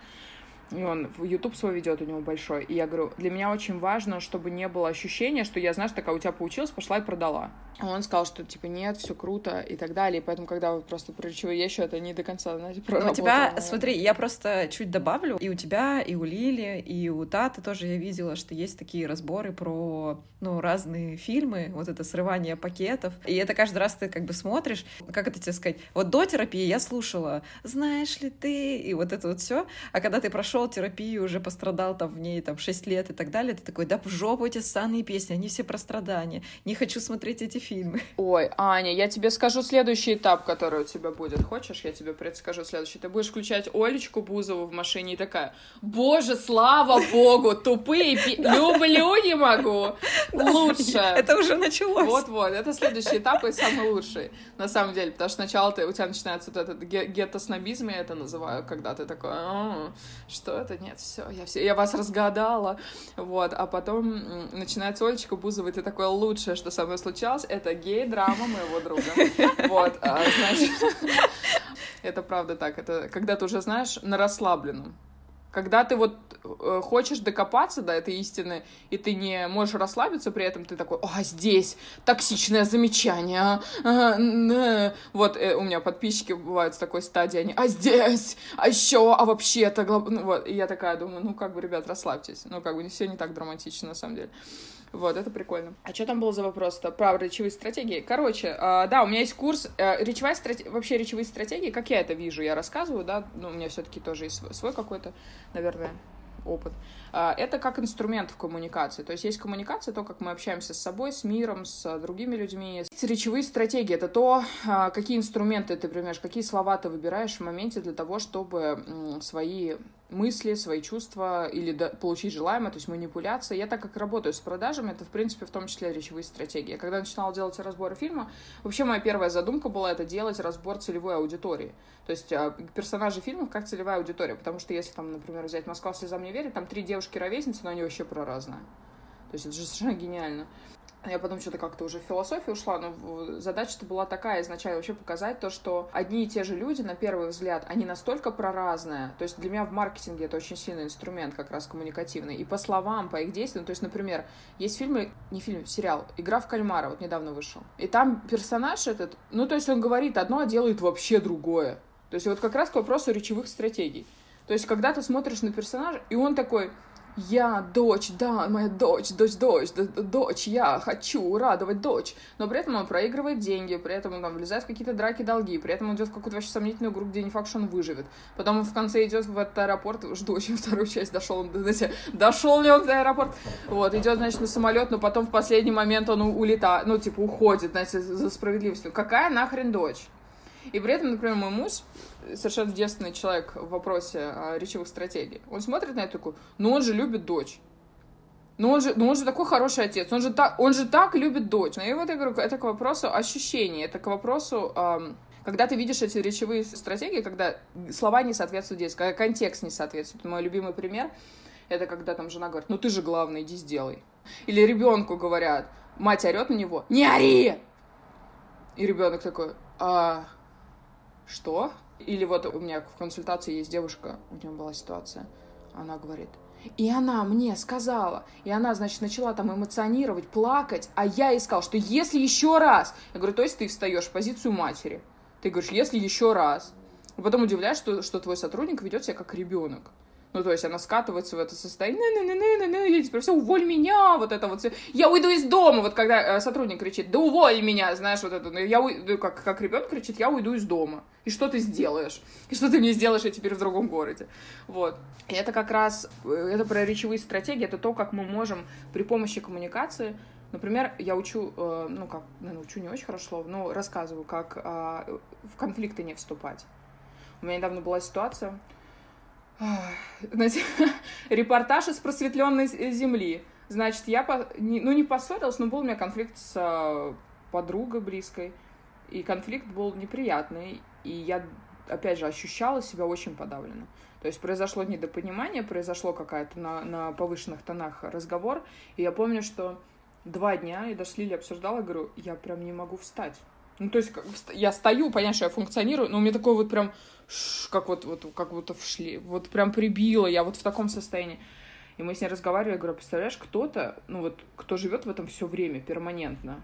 И он в YouTube свой ведет, у него большой. И я говорю, для меня очень важно, чтобы не было ощущения, что я, знаешь, такая у тебя получилось, пошла и продала. Он сказал, что типа нет, все круто и так далее. И поэтому, когда вы просто про речевые вещи, это не до конца, знаете, про У тебя, смотри, я просто чуть добавлю. И у тебя, и у Лили, и у Таты тоже я видела, что есть такие разборы про ну, разные фильмы, вот это срывание пакетов. И это каждый раз ты как бы смотришь, как это тебе сказать, вот до терапии я слушала, знаешь ли ты, и вот это вот все. А когда ты прошел терапию, уже пострадал там в ней там 6 лет и так далее, ты такой, да в жопу эти ссаные песни, они все про страдания. Не хочу смотреть эти фильмы. Ой, Аня, я тебе скажу следующий этап, который у тебя будет. Хочешь, я тебе предскажу следующий? Ты будешь включать Олечку Бузову в машине и такая, боже, слава богу, тупые, люблю не могу, лучше. Это уже началось. Вот-вот, это следующий этап и самый лучший, на самом деле, потому что сначала ты, у тебя начинается вот этот гетто-снобизм, я это называю, когда ты такой, «А, что это? Нет, все, я все, я вас разгадала, вот, а потом начинается Олечка Бузова, и ты такое лучшее, что со мной случалось, это гей-драма моего друга. Вот, а, значит, это правда так. Это когда ты уже знаешь на расслабленном. Когда ты вот э, хочешь докопаться до этой истины, и ты не можешь расслабиться, при этом ты такой, а здесь токсичное замечание, а, а, вот э, у меня подписчики бывают в такой стадии, они, а здесь, а еще, а вообще-то, ну, вот, и я такая думаю, ну как бы, ребят, расслабьтесь, ну как бы все не так драматично на самом деле. Вот, это прикольно. А что там был за вопрос-то? Про речевые стратегии. Короче, э, да, у меня есть курс э, речевая стратегия, вообще речевые стратегии, как я это вижу, я рассказываю, да, ну, у меня все-таки тоже есть свой какой-то, наверное, опыт. А, это как инструмент в коммуникации. То есть есть коммуникация, то, как мы общаемся с собой, с миром, с другими людьми. Речевые стратегии — это то, а, какие инструменты ты применяешь, какие слова ты выбираешь в моменте для того, чтобы свои мысли, свои чувства или получить желаемое, то есть манипуляция. Я так как работаю с продажами, это, в принципе, в том числе речевые стратегии. Когда начинала делать разборы фильма, вообще моя первая задумка была это делать разбор целевой аудитории. То есть а, персонажи фильмов как целевая аудитория, потому что если там, например, взять «Москва слезам не верит», там три девушки-ровесницы, но они вообще про разное. То есть это же совершенно гениально. Я потом что-то как-то уже в философию ушла, но задача-то была такая изначально вообще показать то, что одни и те же люди, на первый взгляд, они настолько проразные. То есть для меня в маркетинге это очень сильный инструмент как раз коммуникативный. И по словам, по их действиям, то есть, например, есть фильмы, не фильм, сериал «Игра в кальмара», вот недавно вышел. И там персонаж этот, ну, то есть он говорит одно, а делает вообще другое. То есть вот как раз к вопросу речевых стратегий. То есть когда ты смотришь на персонажа, и он такой, я дочь, да, моя дочь, дочь, дочь, дочь, я хочу радовать дочь. Но при этом он проигрывает деньги, при этом он там влезает в какие-то драки, долги, при этом он идет в какую-то вообще сомнительную игру, где не факт, что он выживет. Потом он в конце идет в этот аэропорт, жду очень вторую часть, дошел он, знаете, дошел ли он до аэропорт. Вот, идет, значит, на самолет, но потом в последний момент он улетает, ну, типа, уходит, знаете, за справедливостью. Какая нахрен дочь? И при этом, например, мой муж, совершенно девственный человек в вопросе речевых стратегий, он смотрит на это такой, ну он же любит дочь. Ну он же, ну он же такой хороший отец, он же так, он же так любит дочь. Ну, и вот я говорю, это к вопросу ощущений, это к вопросу, эм, когда ты видишь эти речевые стратегии, когда слова не соответствуют действию, когда контекст не соответствует. Мой любимый пример это когда там жена говорит, ну ты же главный, иди сделай. Или ребенку говорят, мать орет на него, не ори! И ребенок такой, а, что? Или вот у меня в консультации есть девушка, у нее была ситуация, она говорит, и она мне сказала, и она, значит, начала там эмоционировать, плакать, а я ей сказал, что если еще раз, я говорю, то есть ты встаешь в позицию матери, ты говоришь, если еще раз, и потом удивляешь, что, что твой сотрудник ведет себя как ребенок. Ну, то есть она скатывается в это состояние, ну, ну, ну, ну, ну, и теперь все, уволь меня, вот это вот все. Я уйду из дома, вот когда э, сотрудник кричит, да уволь меня, знаешь, вот это, ну, я уйду, как, как ребенок кричит, я уйду из дома. И что ты сделаешь? И что ты мне сделаешь, я теперь в другом городе? Вот. И это как раз, это про речевые стратегии, это то, как мы можем при помощи коммуникации Например, я учу, ну как, наверное, учу не очень хорошо, но рассказываю, как в конфликты не вступать. У меня недавно была ситуация, знаете, репортаж из просветленной земли. Значит, я, по, ну, не поссорилась, но был у меня конфликт с э, подругой близкой. И конфликт был неприятный. И я, опять же, ощущала себя очень подавленно. То есть произошло недопонимание, произошло какая-то на, на повышенных тонах разговор. И я помню, что два дня, и даже с Лили обсуждала, говорю, я прям не могу встать. Ну, то есть, я стою, понятно, что я функционирую, но у меня такой вот прям, как вот, вот как будто вшли, вот прям прибило, я вот в таком состоянии. И мы с ней разговаривали, я говорю, представляешь, кто-то, ну вот, кто живет в этом все время, перманентно,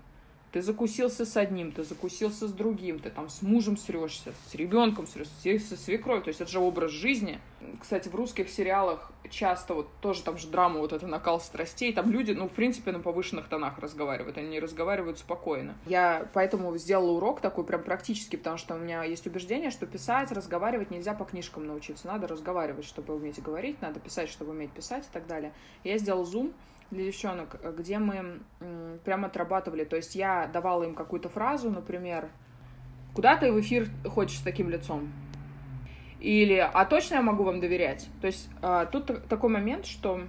ты закусился с одним, ты закусился с другим, ты там с мужем срешься, с ребенком срешься, со свекровью. То есть это же образ жизни. Кстати, в русских сериалах часто вот тоже там же драма, вот это накал страстей. Там люди, ну, в принципе, на повышенных тонах разговаривают. Они не разговаривают спокойно. Я поэтому сделала урок такой прям практически, потому что у меня есть убеждение, что писать, разговаривать нельзя по книжкам научиться. Надо разговаривать, чтобы уметь говорить, надо писать, чтобы уметь писать и так далее. Я сделала зум, для девчонок, где мы прям отрабатывали. То есть я давала им какую-то фразу, например, куда ты в эфир хочешь с таким лицом? Или, а точно я могу вам доверять? То есть а, тут такой момент, что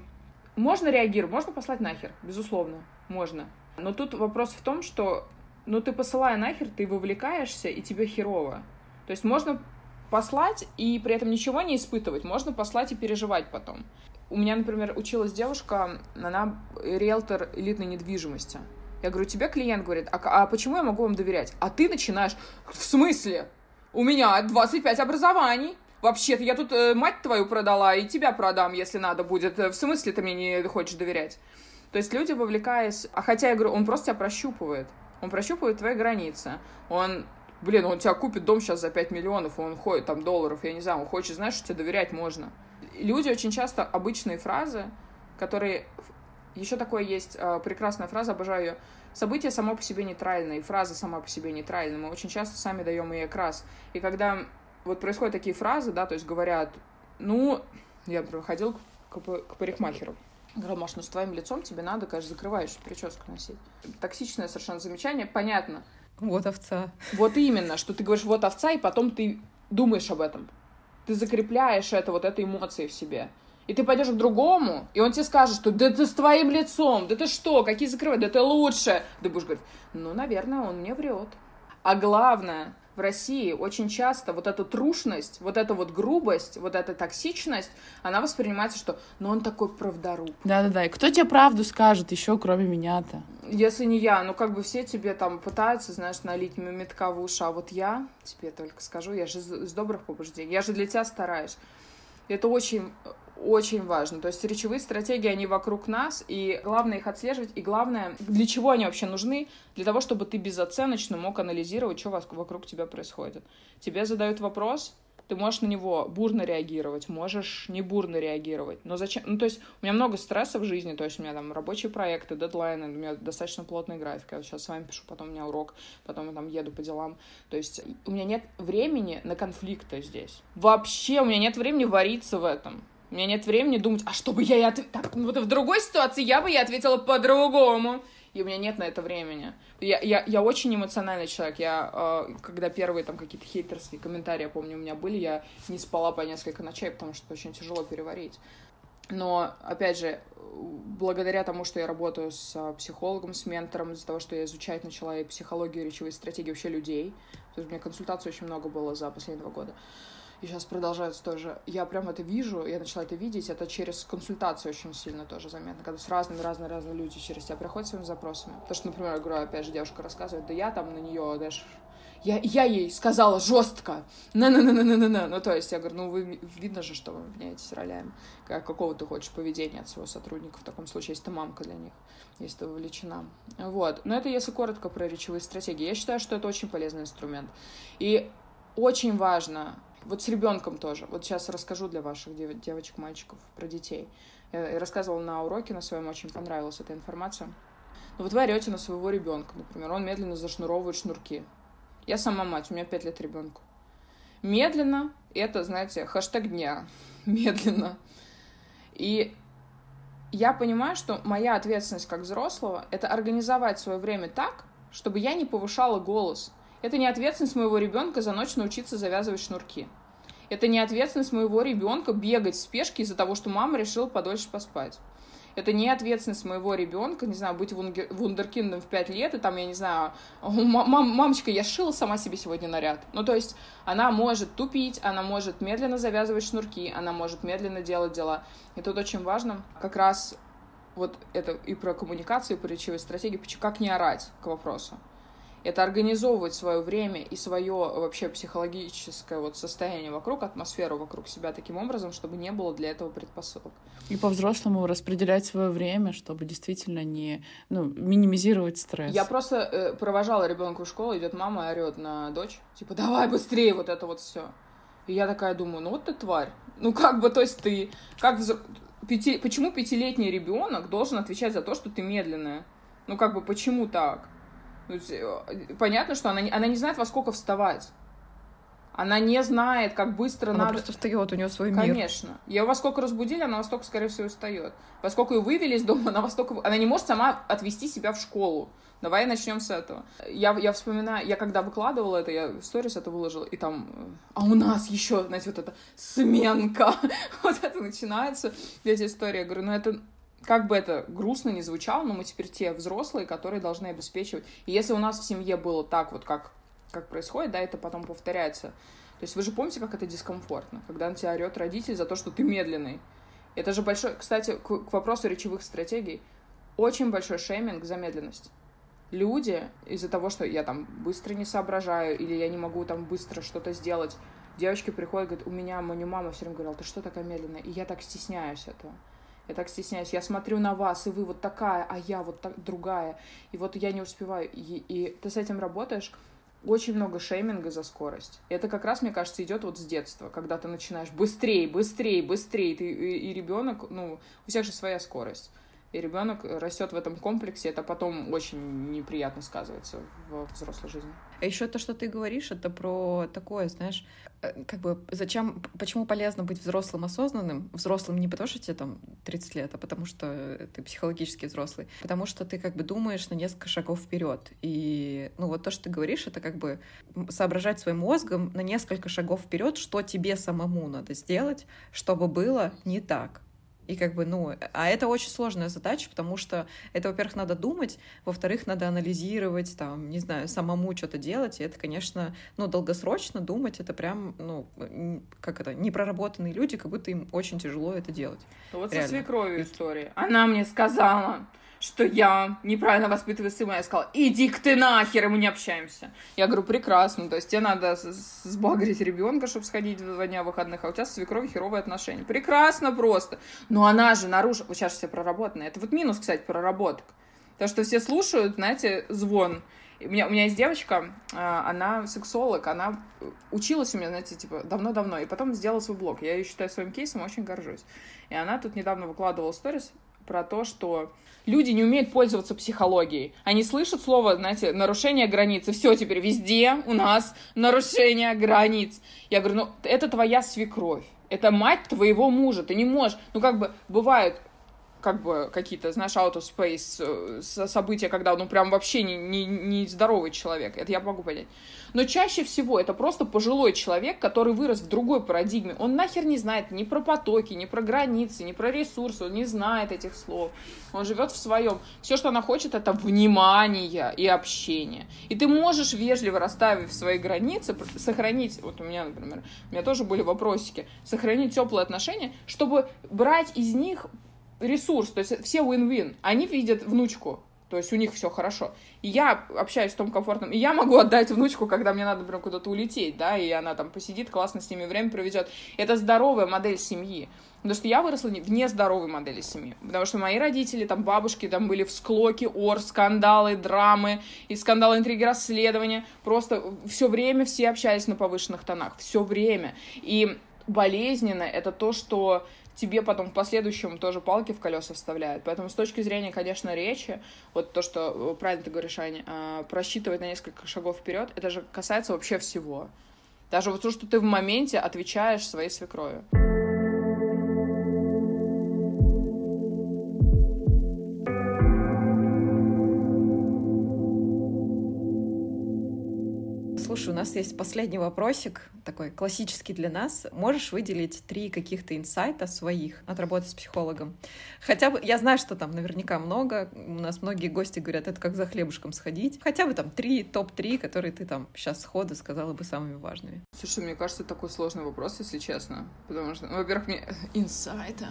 можно реагировать, можно послать нахер, безусловно, можно. Но тут вопрос в том, что, ну, ты посылая нахер, ты вовлекаешься, и тебе херово. То есть можно послать и при этом ничего не испытывать, можно послать и переживать потом. У меня, например, училась девушка, она риэлтор элитной недвижимости. Я говорю, тебе клиент говорит, а, а почему я могу вам доверять? А ты начинаешь, в смысле? У меня 25 образований. Вообще-то я тут э, мать твою продала и тебя продам, если надо будет. В смысле ты мне не хочешь доверять? То есть люди, вовлекаясь... А хотя, я говорю, он просто тебя прощупывает. Он прощупывает твои границы. Он блин, он тебя купит дом сейчас за 5 миллионов, он ходит там долларов, я не знаю, он хочет, знаешь, что тебе доверять можно люди очень часто обычные фразы, которые... Еще такое есть э, прекрасная фраза, обожаю ее. Событие само по себе нейтральное, и фраза сама по себе нейтральная. Мы очень часто сами даем ей окрас. И когда вот происходят такие фразы, да, то есть говорят, ну, я, например, ходил к, к парикмахеру. Говорю, Маш, ну с твоим лицом тебе надо, конечно, закрывающую прическу носить. Токсичное совершенно замечание, понятно. Вот овца. Вот именно, что ты говоришь, вот овца, и потом ты думаешь об этом ты закрепляешь это, вот этой эмоции в себе. И ты пойдешь к другому, и он тебе скажет, что да ты с твоим лицом, да ты что, какие закрывать, да ты лучше. Ты будешь говорить, ну, наверное, он мне врет. А главное, в России очень часто вот эта трушность, вот эта вот грубость, вот эта токсичность, она воспринимается, что ну он такой правдоруб. Да-да-да, и кто тебе правду скажет еще, кроме меня-то? Если не я, ну как бы все тебе там пытаются, знаешь, налить метка в уши, а вот я тебе только скажу, я же из добрых побуждений, я же для тебя стараюсь. Это очень очень важно. То есть речевые стратегии, они вокруг нас, и главное их отслеживать, и главное, для чего они вообще нужны? Для того, чтобы ты безоценочно мог анализировать, что вокруг тебя происходит. Тебе задают вопрос, ты можешь на него бурно реагировать, можешь не бурно реагировать. Но зачем? Ну, то есть у меня много стресса в жизни, то есть у меня там рабочие проекты, дедлайны, у меня достаточно плотный график. Я сейчас с вами пишу, потом у меня урок, потом я там еду по делам. То есть у меня нет времени на конфликты здесь. Вообще у меня нет времени вариться в этом. У меня нет времени думать, а что бы я и ответила... Вот в другой ситуации я бы ей ответила по-другому. И у меня нет на это времени. Я, я, я очень эмоциональный человек. Я, э, когда первые там какие-то хейтерские комментарии, я помню, у меня были, я не спала по несколько ночей, потому что очень тяжело переварить. Но, опять же, благодаря тому, что я работаю с а, психологом, с ментором, из-за того, что я изучать начала и психологию, и речевые стратегии вообще людей, то есть у меня консультаций очень много было за последние два года, и сейчас продолжается тоже. Я прям это вижу, я начала это видеть, это через консультацию очень сильно тоже заметно, когда с разными, разные, разные люди через тебя приходят своими запросами. То, что, например, я говорю, опять же, девушка рассказывает, да я там на нее, даже я, я ей сказала жестко, на на на на на на на Ну, то есть, я говорю, ну, вы, видно же, что вы меняетесь ролями. Как, какого ты хочешь поведения от своего сотрудника в таком случае, если ты мамка для них, если ты вовлечена. Вот. Но это если коротко про речевые стратегии. Я считаю, что это очень полезный инструмент. И очень важно вот с ребенком тоже. Вот сейчас расскажу для ваших дев- девочек, мальчиков про детей. Я рассказывала на уроке на своем, очень понравилась эта информация. Ну вот вы орете на своего ребенка, например, он медленно зашнуровывает шнурки. Я сама мать, у меня 5 лет ребенку. Медленно, это, знаете, хэштег дня. Медленно. И я понимаю, что моя ответственность как взрослого — это организовать свое время так, чтобы я не повышала голос — это не ответственность моего ребенка за ночь научиться завязывать шнурки. Это не ответственность моего ребенка бегать в спешке из-за того, что мама решила подольше поспать. Это не ответственность моего ребенка, не знаю, быть вундеркиндом в 5 лет, и там, я не знаю, мам, мамочка, я шила сама себе сегодня наряд. Ну, то есть она может тупить, она может медленно завязывать шнурки, она может медленно делать дела. И тут очень важно как раз вот это и про коммуникацию, и про речевые стратегии, как не орать к вопросу. Это организовывать свое время и свое вообще психологическое вот состояние вокруг, атмосферу вокруг себя таким образом, чтобы не было для этого предпосылок. И по-взрослому распределять свое время, чтобы действительно не ну, минимизировать стресс. Я просто э, провожала ребенка в школу, идет мама и орет на дочь, типа, давай быстрее вот это вот все. И я такая думаю, ну вот ты тварь. Ну как бы, то есть ты, как пяти, почему пятилетний ребенок должен отвечать за то, что ты медленная? Ну как бы, почему так? Ну, э, понятно, что она, она не знает, во сколько вставать. Она не знает, как быстро она надо... просто встает, у нее свой мир. Конечно. Ее во сколько разбудили, она во столько, скорее всего, встает. Поскольку ее вывели из дома, она во столько... Она не может сама отвести себя в школу. Давай начнем с этого. Я, я вспоминаю, я когда выкладывала это, я в сторис это выложила, и там, а у нас еще, знаете, вот эта сменка, вот это начинается, эти истории. Я говорю, ну это, как бы это грустно не звучало, но мы теперь те взрослые, которые должны обеспечивать. И если у нас в семье было так вот, как, как происходит, да, это потом повторяется. То есть вы же помните, как это дискомфортно, когда на тебя орет родитель за то, что ты медленный. Это же большой, кстати, к, к вопросу речевых стратегий, очень большой шейминг за медленность. Люди из-за того, что я там быстро не соображаю или я не могу там быстро что-то сделать, девочки приходят, говорят, у меня, моя мама все время говорила, ты что такая медленная? И я так стесняюсь этого. Я так стесняюсь. Я смотрю на вас, и вы вот такая, а я вот так, другая. И вот я не успеваю. И, и ты с этим работаешь. Очень много шейминга за скорость. Это как раз, мне кажется, идет вот с детства, когда ты начинаешь быстрее, быстрее, быстрее. Ты, и, и ребенок, ну, у всех же своя скорость и ребенок растет в этом комплексе, это потом очень неприятно сказывается в взрослой жизни. А еще то, что ты говоришь, это про такое, знаешь, э, как бы зачем, почему полезно быть взрослым осознанным? Взрослым не потому, что тебе там 30 лет, а потому что ты психологически взрослый. Потому что ты как бы думаешь на несколько шагов вперед. И ну вот то, что ты говоришь, это как бы соображать своим мозгом на несколько шагов вперед, что тебе самому надо сделать, чтобы было не так. И как бы, ну, а это очень сложная задача, потому что это, во-первых, надо думать, во-вторых, надо анализировать, там, не знаю, самому что-то делать, и это, конечно, ну, долгосрочно думать, это прям, ну, как это, непроработанные люди, как будто им очень тяжело это делать. Вот Реально. со свекровью история. Она мне сказала, что я неправильно воспитываю сына. Я сказала, иди-ка ты нахер, и мы не общаемся. Я говорю, прекрасно, то есть тебе надо сбагрить ребенка, чтобы сходить в два дня выходных, а у тебя с свекровью херовые отношения. Прекрасно просто. Но она же наружу... Вот сейчас все проработано. Это вот минус, кстати, проработок. То, что все слушают, знаете, звон. У меня, у меня есть девочка, а, она сексолог, она училась у меня, знаете, типа, давно-давно, и потом сделала свой блог. Я ее считаю своим кейсом, очень горжусь. И она тут недавно выкладывала сторис про то, что люди не умеют пользоваться психологией. Они слышат слово, знаете, нарушение границ, и все, теперь везде у нас нарушение границ. Я говорю, ну, это твоя свекровь, это мать твоего мужа, ты не можешь, ну, как бы, бывает, как бы какие-то, знаешь, out of space э, события, когда ну прям вообще не, не, не здоровый человек. Это я могу понять. Но чаще всего это просто пожилой человек, который вырос в другой парадигме. Он нахер не знает ни про потоки, ни про границы, ни про ресурсы. Он не знает этих слов. Он живет в своем. Все, что она хочет, это внимание и общение. И ты можешь вежливо расставив свои границы, сохранить, вот у меня, например, у меня тоже были вопросики, сохранить теплые отношения, чтобы брать из них ресурс, то есть все win-win. Они видят внучку, то есть у них все хорошо. И я общаюсь в том комфортном, и я могу отдать внучку, когда мне надо, например, куда-то улететь, да, и она там посидит, классно с ними время проведет. Это здоровая модель семьи. Потому что я выросла в нездоровой модели семьи. Потому что мои родители, там, бабушки, там были в склоке, ор, скандалы, драмы, и скандалы, интриги, расследования. Просто все время все общались на повышенных тонах. Все время. И болезненно это то, что тебе потом в последующем тоже палки в колеса вставляют. Поэтому с точки зрения, конечно, речи, вот то, что э, правильно ты говоришь, Аня, а, просчитывать на несколько шагов вперед, это же касается вообще всего. Даже вот то, что ты в моменте отвечаешь своей свекрови. Нас есть последний вопросик, такой классический для нас. Можешь выделить три каких-то инсайта своих от работы с психологом? Хотя бы, я знаю, что там наверняка много, у нас многие гости говорят, это как за хлебушком сходить. Хотя бы там три, топ-3, которые ты там сейчас сходу сказала бы самыми важными. Слушай, мне кажется, это такой сложный вопрос, если честно. Потому что, ну, во-первых, мне... Инсайта.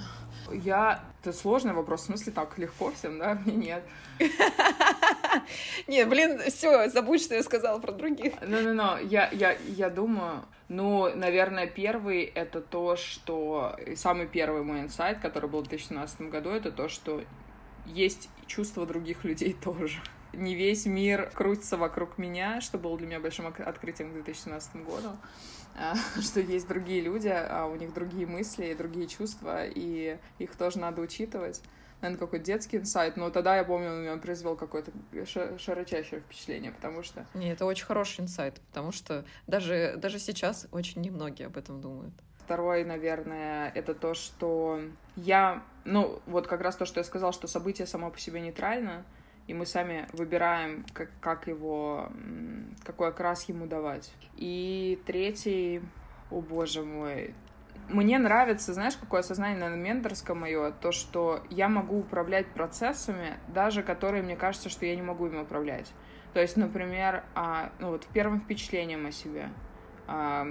Я... Это сложный вопрос, в смысле так, легко всем, да? Мне нет. Не, блин, все, забудь, что я сказала про других. Ну-ну-ну, я, я, я думаю, ну, наверное, первый — это то, что... Самый первый мой инсайт, который был в 2017 году, это то, что есть чувства других людей тоже. Не весь мир крутится вокруг меня, что было для меня большим открытием к 2017 году, а, что есть другие люди, а у них другие мысли и другие чувства, и их тоже надо учитывать наверное, какой-то детский инсайт, но тогда я помню, он меня произвел какое-то широчайшее впечатление, потому что... Не, это очень хороший инсайт, потому что даже, даже сейчас очень немногие об этом думают. Второй, наверное, это то, что я, ну, вот как раз то, что я сказал, что событие само по себе нейтрально, и мы сами выбираем, как, как его, какой окрас ему давать. И третий, о боже мой, мне нравится, знаешь, какое осознание, наверное, менторское мое, то, что я могу управлять процессами, даже которые мне кажется, что я не могу ими управлять. То есть, например, а, ну вот первым впечатлением о себе, а,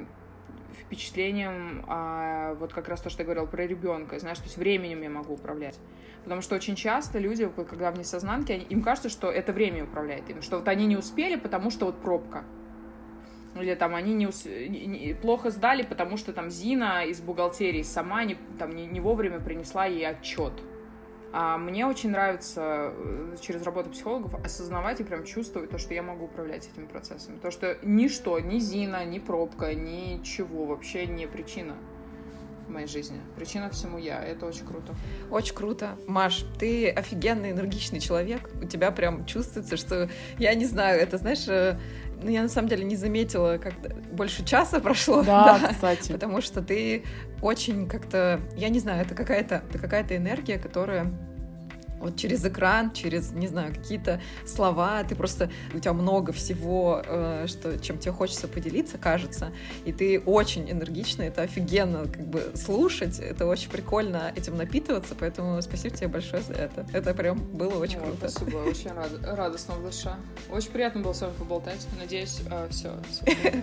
впечатлением, а, вот как раз то, что я говорил про ребенка, знаешь, то есть временем я могу управлять. Потому что очень часто люди, когда в несознанке, им кажется, что это время управляет им, что вот они не успели, потому что вот пробка. Или там они не, ус... не, плохо сдали, потому что там Зина из бухгалтерии сама не, там, не, не вовремя принесла ей отчет. А мне очень нравится э, через работу психологов осознавать и прям чувствовать то, что я могу управлять этими процессами. То, что ничто, ни Зина, ни пробка, ничего вообще не причина в моей жизни. Причина всему я. Это очень круто. Очень круто. Маш, ты офигенный, энергичный человек. У тебя прям чувствуется, что, я не знаю, это, знаешь, э, ну, я на самом деле не заметила, как больше часа прошло. Да, да, кстати. Потому что ты очень как-то, я не знаю, это какая-то, это какая-то энергия, которая вот через экран, через, не знаю, какие-то слова, ты просто, у тебя много всего, э, что, чем тебе хочется поделиться, кажется, и ты очень энергичный, это офигенно как бы слушать, это очень прикольно этим напитываться, поэтому спасибо тебе большое за это. Это прям было очень О, круто. Спасибо, очень рад, радостно в душе. Очень приятно было с вами поболтать. Надеюсь, э, все.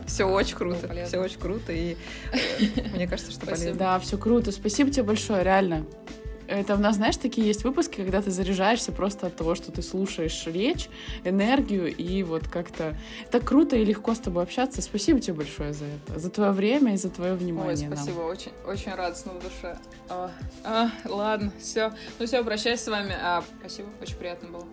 Все очень круто, все очень круто, и э, мне кажется, что полезно. Да, все круто. Спасибо тебе большое, реально. Это у нас, знаешь, такие есть выпуски, когда ты заряжаешься просто от того, что ты слушаешь речь, энергию, и вот как-то... Так круто и легко с тобой общаться. Спасибо тебе большое за это, за твое время и за твое внимание. Ой, спасибо, нам. очень, очень радостно в душе. А, а, ладно, все. Ну все, прощаюсь с вами. А, спасибо, очень приятно было.